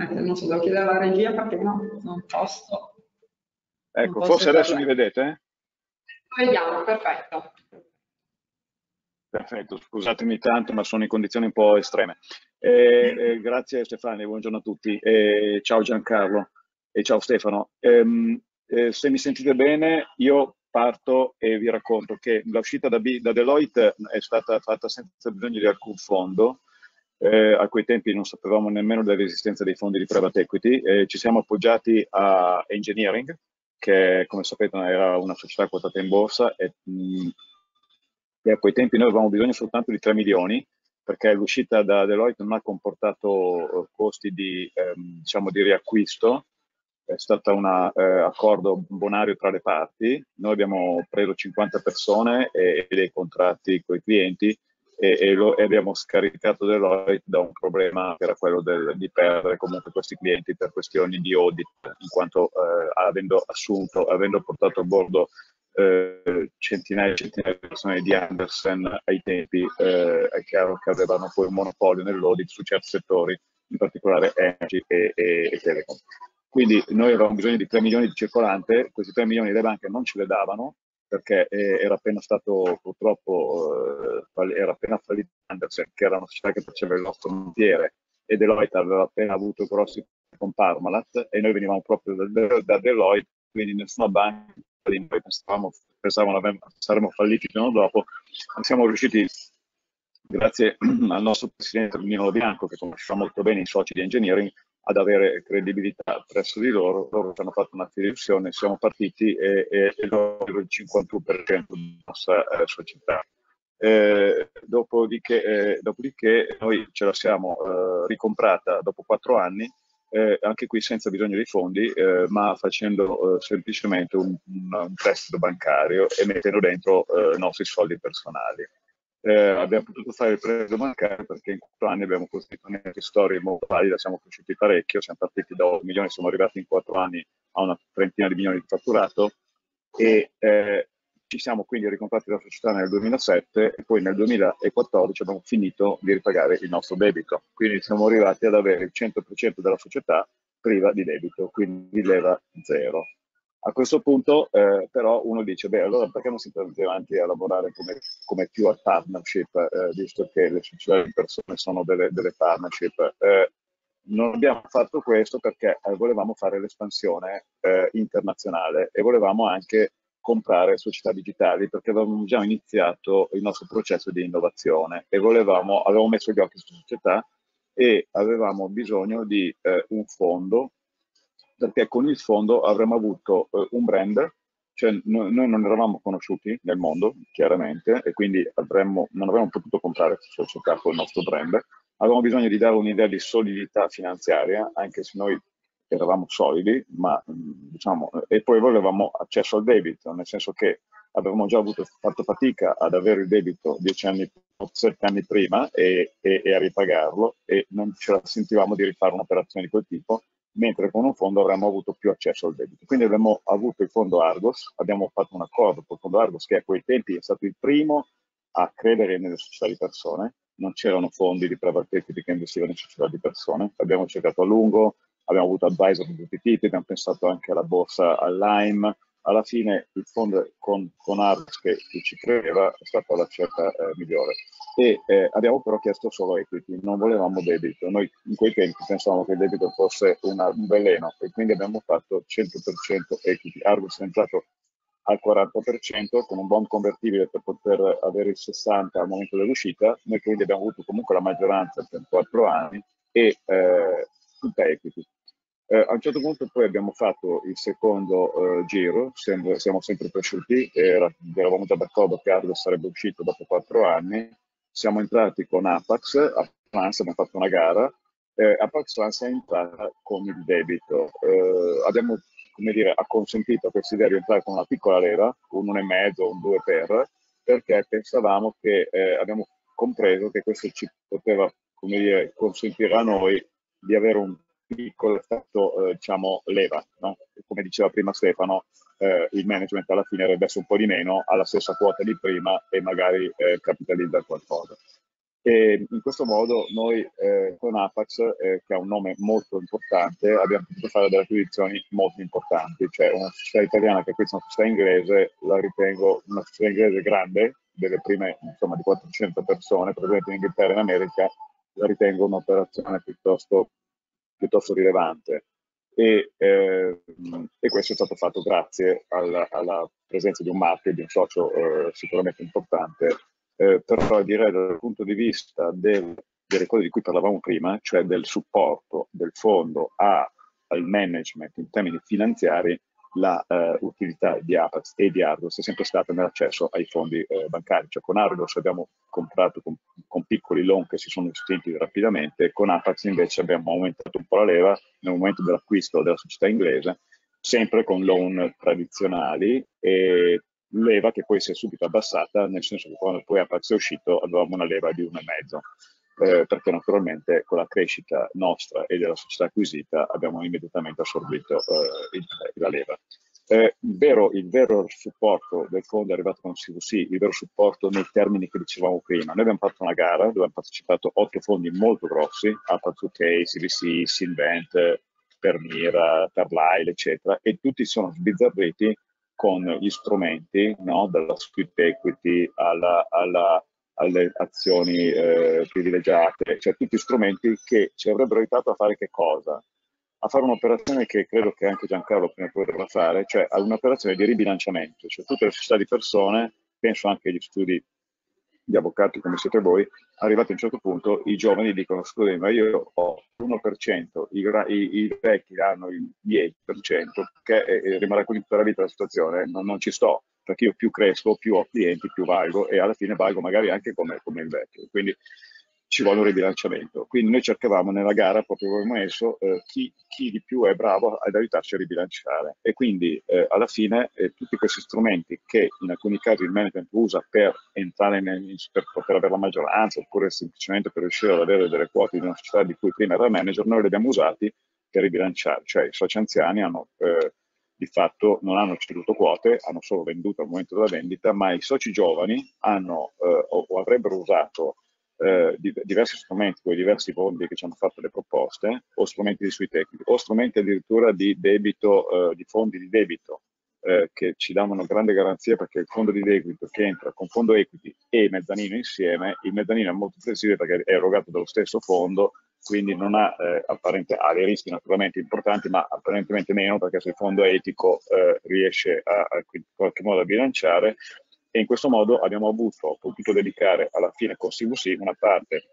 Eh, non so, devo chiedere alla regia perché no, non posso. Ecco, non posso forse adesso parlare. mi vedete? Vediamo, perfetto. Perfetto, scusatemi tanto, ma sono in condizioni un po' estreme. Eh, eh, grazie Stefania, buongiorno a tutti. Eh, ciao Giancarlo e ciao Stefano. Ehm, eh, se mi sentite bene, io parto e vi racconto che l'uscita da, da, Deloitte è stata fatta senza bisogno di alcun fondo. Eh, a quei tempi non sapevamo nemmeno dell'esistenza dei fondi di private equity. Eh, ci siamo appoggiati a Engineering, che come sapete era una società quotata in borsa e, mh, mm, a quei tempi noi avevamo bisogno soltanto di 3 milioni perché l'uscita da Deloitte non ha comportato costi di, ehm, diciamo, di riacquisto è stato un eh, accordo bonario tra le parti. Noi abbiamo preso 50 persone e, e dei contratti con i clienti e, e, lo, e, abbiamo scaricato Deloitte da un problema che era quello del, di perdere comunque questi clienti per questioni di audit, in quanto eh, avendo assunto, avendo portato a bordo eh, centinaia e centinaia di persone di Andersen ai tempi, eh, è chiaro che avevano poi un monopolio nell'audit su certi settori, in particolare Energy e, e, e Telecom. Quindi noi avevamo bisogno di 3 milioni di circolante, questi 3 milioni le banche non ce le davano perché eh, era appena stato purtroppo, eh, era appena fallito Andersen, che era una società che faceva il nostro montiere e Deloitte aveva appena avuto grossi con Parmalat e noi venivamo proprio da, da Deloitte, quindi nessuna banca di noi pensavamo, pensavano saremmo falliti il giorno dopo, siamo riusciti grazie al nostro presidente Nino Bianco che conosceva molto bene i soci di engineering ad avere credibilità presso di loro, loro ci hanno fatto una fiduzione, siamo partiti e, e, e loro il 51% della nostra eh, società. Eh, dopodiché, eh, dopodiché, noi ce la siamo eh, ricomprata dopo quattro anni, eh, anche qui senza bisogno di fondi, eh, ma facendo semplicemente un, un, un, prestito bancario e mettendo dentro i nostri soldi personali. Eh, abbiamo potuto fare il prestito bancario perché in quattro anni abbiamo costruito una storia molto valida, siamo cresciuti parecchio, siamo partiti da 8 milioni, siamo arrivati in quattro anni a una trentina di milioni di fatturato e eh, ci siamo quindi ricomprati la società nel 2007 e poi nel 2014 abbiamo finito di ripagare il nostro debito. Quindi siamo arrivati ad avere il 100% della società priva di debito, quindi leva zero. A questo punto eh, però uno dice, beh allora perché non si prende avanti a lavorare come, come pure partnership, eh, visto che le società di persone sono delle, delle partnership? Eh, non abbiamo fatto questo perché eh, volevamo fare l'espansione eh, internazionale e volevamo anche comprare società digitali perché avevamo già iniziato il nostro processo di innovazione e volevamo, avevamo messo gli occhi su società e avevamo bisogno di eh, un fondo perché con il fondo avremmo avuto eh, un brand, cioè noi, noi, non eravamo conosciuti nel mondo chiaramente e quindi avremmo, non avremmo potuto comprare società il nostro brand, avevamo bisogno di dare un'idea di solidità finanziaria anche se noi eravamo solidi, ma diciamo, e poi volevamo accesso al debito, nel senso che avevamo già avuto, fatto fatica ad avere il debito dieci anni, sette anni prima e, e, e, a ripagarlo e non ce la sentivamo di rifare un'operazione di quel tipo, mentre con un fondo avremmo avuto più accesso al debito. Quindi abbiamo avuto il fondo Argos, abbiamo fatto un accordo con il fondo Argos che a quei tempi è stato il primo a credere nelle società di persone, non c'erano fondi di private equity che investivano in società di persone, abbiamo cercato a lungo, abbiamo avuto advisor di tutti i tipi, abbiamo pensato anche alla borsa, all'AIM, alla fine il fondo con, con Arts che, che, ci credeva è stata la scelta eh, migliore. E eh, abbiamo però chiesto solo equity, non volevamo debito, noi in quei tempi pensavamo che il debito fosse una, un veleno e quindi abbiamo fatto 100% equity, Argos è entrato al 40% con un bond convertibile per poter avere il 60% al momento dell'uscita, noi quindi abbiamo avuto comunque la maggioranza per 4 anni e eh, tutta equity. Eh, a un certo punto poi abbiamo fatto il secondo eh, giro, sempre, siamo sempre cresciuti, era, eravamo già d'accordo che Argo sarebbe uscito dopo quattro anni, siamo entrati con Apax, a France abbiamo fatto una gara, eh, Apax France è entrata con il debito, eh, abbiamo come dire, acconsentito a questa idea di entrare con una piccola leva, un 1,5, un 2 per, perché pensavamo che eh, abbiamo compreso che questo ci poteva come dire, consentire a noi di avere un piccolo effetto, eh, diciamo, leva. No? Come diceva prima Stefano, eh, il management alla fine riveste un po' di meno alla stessa quota di prima e magari eh, capitalizza qualcosa. E in questo modo noi eh, con Apax, eh, che ha un nome molto importante, abbiamo potuto fare delle acquisizioni molto importanti, cioè una società italiana che acquista una società inglese, la ritengo una società inglese grande, delle prime insomma di 400 persone, presenti in Inghilterra e in America, la ritengo un'operazione piuttosto piuttosto rilevante. E, eh, e, questo è stato fatto grazie alla, alla, presenza di un marchio, di un socio eh, sicuramente importante, eh, però direi dal punto di vista del, delle cose di cui parlavamo prima, cioè del supporto del fondo a, al management in termini finanziari, la uh, utilità di Apax e di Argos è sempre stata nell'accesso ai fondi eh, bancari. Cioè con Argos abbiamo comprato con, con, piccoli loan che si sono estinti rapidamente, con Apax invece abbiamo aumentato un po' la leva nel momento dell'acquisto della società inglese, sempre con loan tradizionali e leva che poi si è subito abbassata, nel senso che quando poi Apax è uscito avevamo una leva di 1,5 eh, perché naturalmente con la crescita nostra e della società acquisita abbiamo immediatamente assorbito eh, il, la leva. Eh, il, vero, il, vero, supporto del fondo è arrivato con CVC, il vero supporto nei termini che dicevamo prima. Noi abbiamo fatto una gara dove hanno partecipato otto fondi molto grossi, Alpha 2K, CVC, Sinvent, Permira, Carlyle, eccetera, e tutti sono sbizzarriti con gli strumenti, no? dalla script equity alla, alla alle azioni eh, privilegiate, cioè tutti strumenti che ci avrebbero aiutato a fare che cosa? A fare un'operazione che credo che anche Giancarlo prima o fare, cioè un'operazione di ribilanciamento, cioè tutte le società di persone, penso anche agli studi di avvocati come siete voi, arrivati a un certo punto i giovani dicono scusi ma io ho l'1%, i, i, i, vecchi hanno il 10%, perché eh, rimarrà così tutta la vita la situazione, non, non, ci sto, perché io più cresco, più ho clienti, più valgo e alla fine valgo magari anche come, come il vecchio. Quindi ci vuole un ribilanciamento. Quindi noi cercavamo nella gara, proprio come messo, eh, chi, chi, di più è bravo ad aiutarci a ribilanciare. E quindi eh, alla fine eh, tutti questi strumenti che in alcuni casi il management usa per entrare in, per poter avere la maggioranza oppure semplicemente per riuscire ad avere delle quote di una società di cui prima era manager, noi li abbiamo usati per ribilanciare. Cioè i soci anziani hanno eh, di fatto non hanno ceduto quote, hanno solo venduto al momento della vendita, ma i soci giovani hanno eh, o, avrebbero usato eh, diversi strumenti, con i diversi fondi che ci hanno fatto le proposte, o strumenti di sui tecnici, o strumenti addirittura di debito, eh, di fondi di debito, eh, che ci danno una grande garanzia perché il fondo di debito che entra con fondo equity e mezzanino insieme, il mezzanino è molto flessibile perché è erogato dallo stesso fondo, quindi non ha, eh, ha dei rischi naturalmente importanti, ma apparentemente meno perché se il fondo etico eh, riesce a, a, in qualche modo a bilanciare. E in questo modo abbiamo avuto, potuto dedicare alla fine con CVC una parte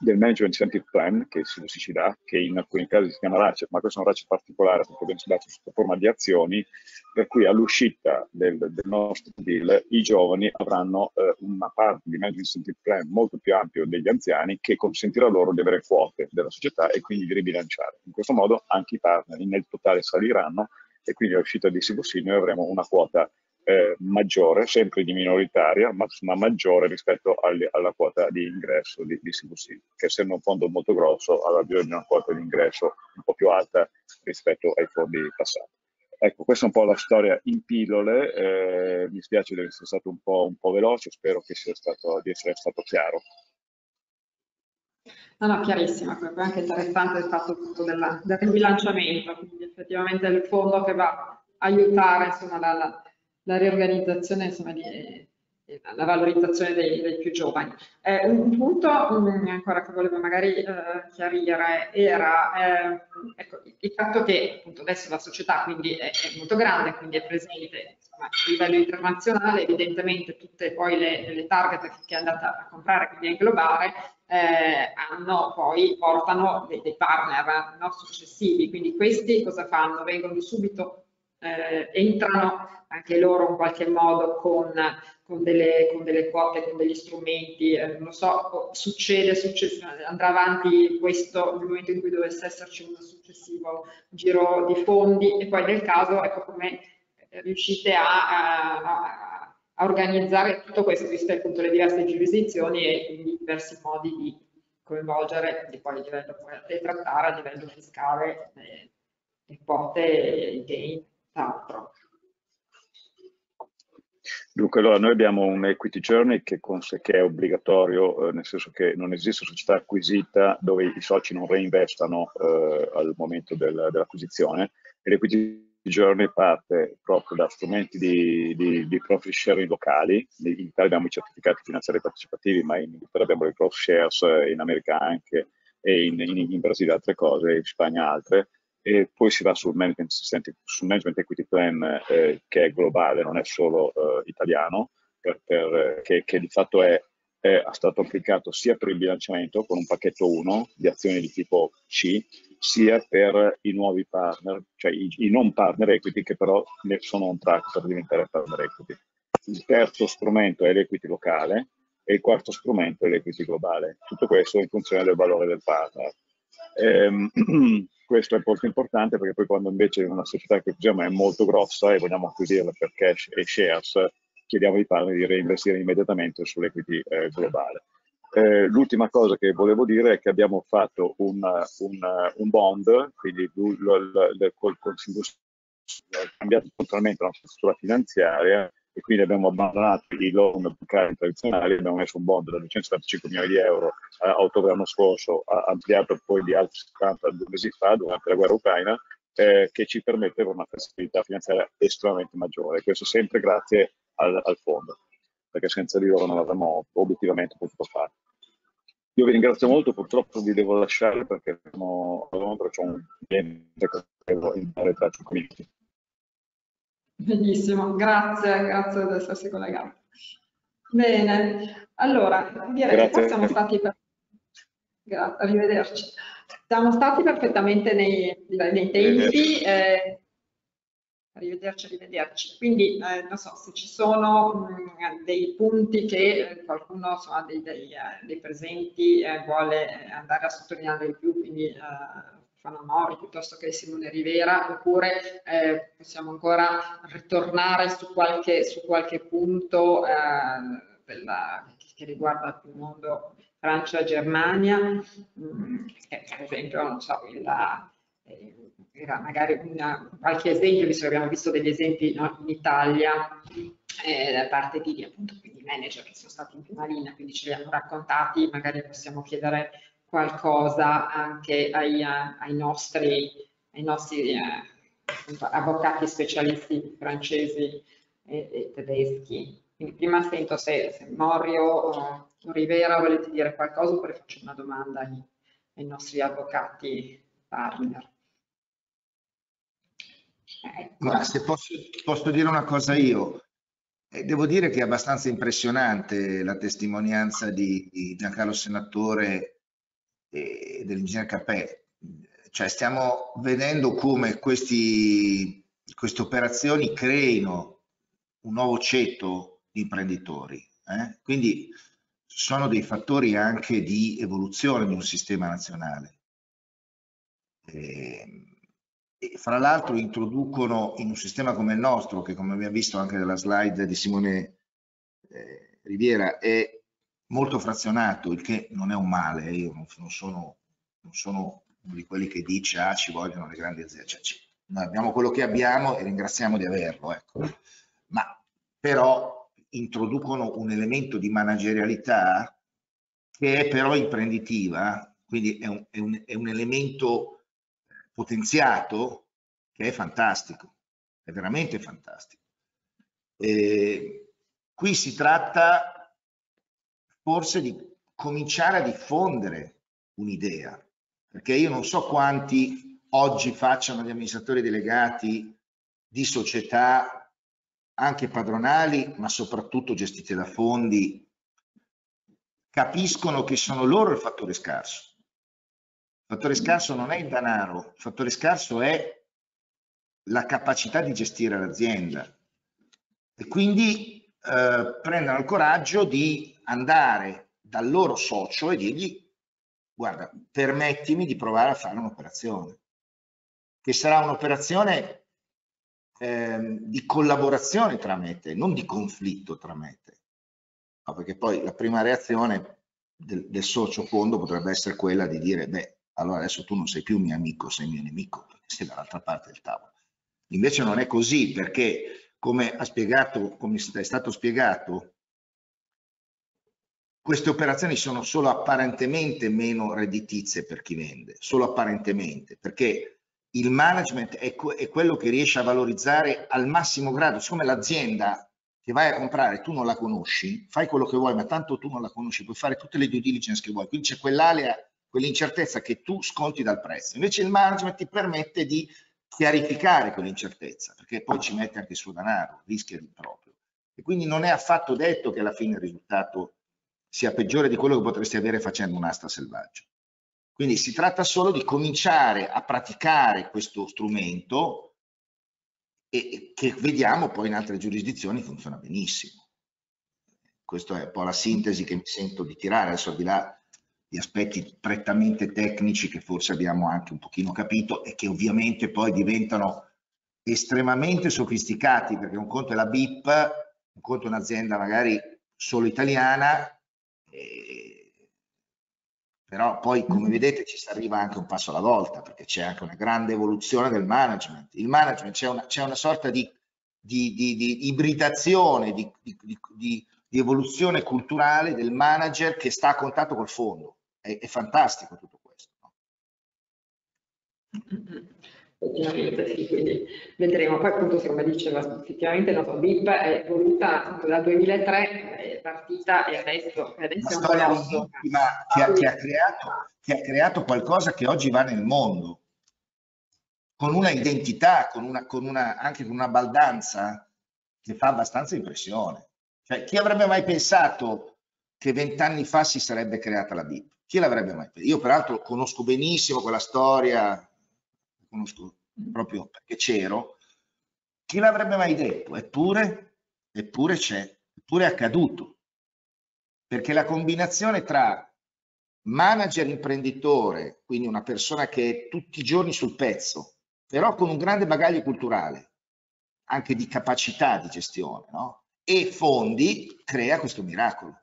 del Management Incentive Plan che si, ci dà, che in alcuni casi si chiama RACE, ma questo è un RACE particolare perché viene dato sotto forma di azioni, per cui all'uscita del, del, nostro deal i giovani avranno eh, una parte di Management Incentive Plan molto più ampio degli anziani che consentirà loro di avere quote della società e quindi di ribilanciare. In questo modo anche i partner nel totale saliranno e quindi all'uscita di Sivossi noi avremo una quota eh, maggiore, sempre di minoritaria, ma, ma maggiore rispetto alle, alla quota di ingresso di, di CVC, che essendo un fondo molto grosso aveva bisogno di una quota di ingresso un po' più alta rispetto ai fondi passati. Ecco, questa è un po' la storia in pillole, eh, mi spiace di essere stato un po', un po veloce, spero stato, di essere stato chiaro. No, no, chiarissima, poi anche interessante il fatto della, del ribilanciamento, quindi effettivamente è il fondo che va a aiutare insomma, la, la riorganizzazione, insomma, di, eh, la valorizzazione dei, dei più giovani. Eh, un punto um, ancora che volevo magari eh, chiarire era eh, ecco, il fatto che appunto adesso la società quindi è, è molto grande, quindi è presente insomma, a livello internazionale, evidentemente tutte poi le, le target che è andata a comprare, quindi a inglobare, eh, hanno poi, portano dei, dei partner no, successivi, quindi questi cosa fanno? Vengono subito eh, entrano anche loro in qualche modo con, con, delle, con delle, quote, con degli strumenti, eh, non so, succede, succede, andrà avanti questo nel momento in cui dovesse esserci un successivo giro di fondi e poi nel caso ecco come riuscite a, a, a organizzare tutto questo, visto appunto le diverse giurisdizioni e quindi diversi modi di coinvolgere, di poi a livello poi, trattare a livello fiscale eh, le quote e i gain altro. Dunque, allora noi abbiamo un equity journey che, che è obbligatorio, eh, nel senso che non esiste società acquisita dove i soci non reinvestano eh, al momento del, dell'acquisizione l'equity journey parte proprio da strumenti di, di, di profit sharing locali. In Italia abbiamo i certificati finanziari partecipativi, ma in Inghilterra abbiamo le growth shares, in America anche, e in, in, in Brasile altre cose, in Spagna altre e poi si va sul management, sul management equity plan eh, che è globale, non è solo eh, italiano, per, per, che, che, di fatto è, è, stato applicato sia per il bilanciamento con un pacchetto 1 di azioni di tipo C, sia per i nuovi partner, cioè i, i non partner equity che però ne sono on track per diventare partner equity. Il terzo strumento è l'equity locale e il quarto strumento è l'equity globale. Tutto questo in funzione del valore del partner. Ehm, questo è molto importante perché poi quando invece una società che usiamo è molto grossa e vogliamo acquisirla per cash e shares, chiediamo ai partner di reinvestire immediatamente sull'equity eh, globale. Eh, l'ultima cosa che volevo dire è che abbiamo fatto un, un, un bond, quindi il Consiglio cambiato totalmente la nostra struttura finanziaria e quindi abbiamo abbandonato i loan bancari tradizionali, abbiamo messo un bond da 275 milioni di euro a ottobre l'anno scorso, ampliato poi di altri 70 due mesi fa durante la guerra ucraina, eh, che ci permette una flessibilità finanziaria estremamente maggiore. Questo sempre grazie al, al fondo, perché senza di loro non avremmo obiettivamente potuto fare. Io vi ringrazio molto, purtroppo vi devo lasciare perché sono a Londra, c'è un cliente che devo entrare tra 5 minuti. Benissimo, grazie, grazie di essersi collegato. Bene, allora direi grazie. che siamo stati per... Grazie, arrivederci. Siamo stati perfettamente nei, nei tempi. Eh, arrivederci, arrivederci. Quindi eh, non so se ci sono mh, dei punti che eh, qualcuno insomma, dei, dei, eh, dei presenti eh, vuole andare a sottolineare di più, quindi eh, Stefano Mori piuttosto che Simone Rivera, oppure eh, possiamo ancora ritornare su qualche, su qualche punto eh, della, che riguarda il mondo Francia-Germania, mm, per esempio, non so, la, eh, era magari una, qualche esempio, visto che abbiamo visto degli esempi no, in Italia eh, da parte di, appunto, di manager che sono stati in prima linea, quindi ce li hanno raccontati, magari possiamo chiedere qualcosa anche ai, ai nostri, ai nostri eh, avvocati specialisti francesi e, e, tedeschi. Quindi prima sento se, se Morio o Rivera volete dire qualcosa oppure faccio una domanda ai, ai nostri avvocati partner. Ecco. Ma se posso, posso, dire una cosa io, eh, devo dire che è abbastanza impressionante la testimonianza di Giancarlo Senatore e dell'ingegner Capè. Cioè stiamo vedendo come questi, queste operazioni creino un nuovo ceto di imprenditori. Eh? Quindi sono dei fattori anche di evoluzione di un sistema nazionale. E, ehm, e fra l'altro introducono in un sistema come il nostro, che come abbiamo visto anche nella slide di Simone eh, Riviera, è molto frazionato, il che non è un male, io non, non, sono, non sono, uno di quelli che dice ah ci vogliono le grandi aziende, cioè, noi abbiamo quello che abbiamo e ringraziamo di averlo, ecco. ma però introducono un elemento di managerialità che è però imprenditiva, quindi è un, è un, è un elemento potenziato che è fantastico, è veramente fantastico. E qui si tratta forse di cominciare a diffondere un'idea, perché io non so quanti oggi facciano gli amministratori delegati di società anche padronali, ma soprattutto gestite da fondi, capiscono che sono loro il fattore scarso il fattore scarso non è il denaro, il fattore scarso è la capacità di gestire l'azienda. E quindi eh, prendono il coraggio di andare dal loro socio e dirgli guarda, permettimi di provare a fare un'operazione, che sarà un'operazione eh, di collaborazione tra me e te, non di conflitto tra me te. No, perché poi la prima reazione del, del socio fondo potrebbe essere quella di dire, beh, allora adesso tu non sei più mio amico, sei mio nemico, sei dall'altra parte del tavolo. Invece non è così, perché come ha spiegato, come è stato spiegato, queste operazioni sono solo apparentemente meno redditizie per chi vende, solo apparentemente, perché il management è, è quello che riesce a valorizzare al massimo grado, siccome l'azienda che vai a comprare tu non la conosci, fai quello che vuoi, ma tanto tu non la conosci, puoi fare tutte le due diligence che vuoi, quindi c'è quell'area quell'incertezza che tu sconti dal prezzo. Invece il management ti permette di chiarificare quell'incertezza, perché poi ci mette anche il suo denaro, rischia di proprio. E quindi non è affatto detto che alla fine il risultato sia peggiore di quello che potresti avere facendo un'asta selvaggio. Quindi si tratta solo di cominciare a praticare questo strumento e che vediamo poi in altre giurisdizioni funziona benissimo. Questa è un po' la sintesi che mi sento di tirare, adesso al di là di aspetti prettamente tecnici che forse abbiamo anche un pochino capito e che ovviamente poi diventano estremamente sofisticati perché un conto è la BIP, un conto è un'azienda magari solo italiana, eh, però poi come mm-hmm. vedete ci si arriva anche un passo alla volta perché c'è anche una grande evoluzione del management. Il management c'è una, una, sorta di, di, di, di ibridazione, di, evoluzione culturale del manager che sta a contatto col fondo è, è fantastico tutto questo. Effettivamente sì, quindi vedremo. Poi appunto come diceva, effettivamente la nostra BIP è voluta dal 2003, è partita e adesso, adesso è un storia legittima che ha, che, ha creato, che ha creato qualcosa che oggi va nel mondo, con una identità, con una, con una, anche con una baldanza che fa abbastanza impressione. Cioè, chi avrebbe mai pensato che vent'anni fa si sarebbe creata la BIP? Chi l'avrebbe mai pensato? Io peraltro conosco benissimo quella storia, conosco proprio perché c'ero. Chi l'avrebbe mai detto? Eppure, eppure c'è, eppure è accaduto. Perché la combinazione tra manager imprenditore, quindi una persona che è tutti i giorni sul pezzo, però con un grande bagaglio culturale, anche di capacità di gestione, no? E fondi, crea questo miracolo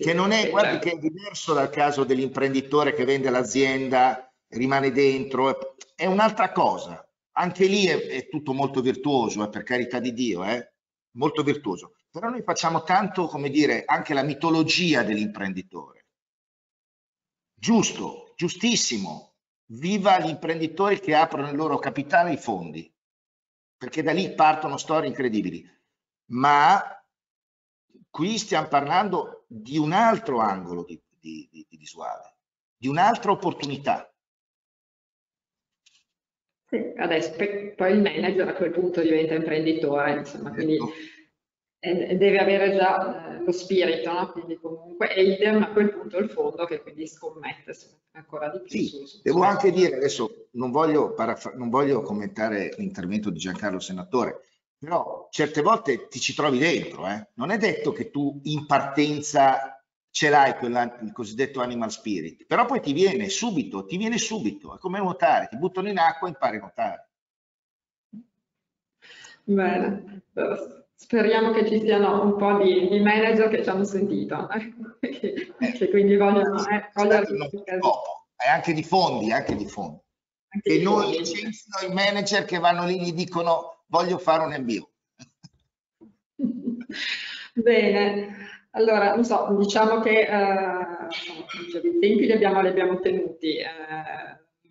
che non è, guardi che è diverso dal caso dell'imprenditore che vende l'azienda, rimane dentro, è un'altra cosa. Anche lì è, è tutto molto virtuoso, eh, per carità di Dio, eh? molto virtuoso. Però noi facciamo tanto, come dire, anche la mitologia dell'imprenditore. Giusto, giustissimo, viva gli imprenditori che aprono il loro capitale ai fondi, perché da lì partono storie incredibili. Ma qui stiamo parlando di un altro angolo di, di, di, di visuale, di un'altra opportunità. Sì, adesso poi il manager a quel punto diventa imprenditore, insomma, quindi Ecco. Eh, deve avere già eh, lo spirito, no? Quindi comunque, e idem a quel punto il fondo che quindi scommette ancora di più. Sì, su- su- devo su- anche dire, adesso non voglio, non voglio commentare l'intervento di Giancarlo Senatore, però certe volte ti ci trovi dentro, eh. non è detto che tu in partenza ce l'hai quella- il cosiddetto animal spirit, però poi ti viene subito, ti viene subito, è come nuotare, ti buttano in acqua e impari a nuotare. Bene, speriamo che ci siano un po' di, di manager che ci hanno sentito, che, che quindi vogliono eh, cogliere è anche di fondi, anche di fondi. anche E di non licenziano i manager che vanno lì e gli dicono voglio fare un MBO. Bene, allora, non so, diciamo che eh, i tempi li abbiamo, li abbiamo tenuti. eh,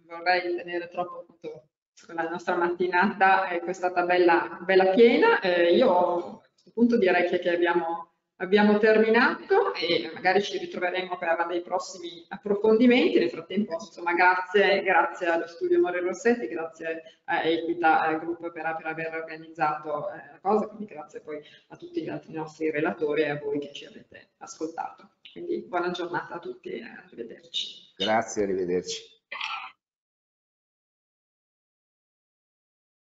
non vorrei tenere troppo appunto la nostra mattinata è stata bella, bella piena. eh, io a questo punto direi che, che abbiamo, abbiamo terminato e magari ci ritroveremo per dei prossimi approfondimenti. Nel frattempo, insomma, grazie, grazie allo studio More Rossetti, grazie a Equita eh, Group per, per aver organizzato eh, la cosa, quindi grazie poi a tutti gli altri nostri relatori e a voi che ci avete ascoltato. Quindi buona giornata a tutti e arrivederci. Grazie, arrivederci.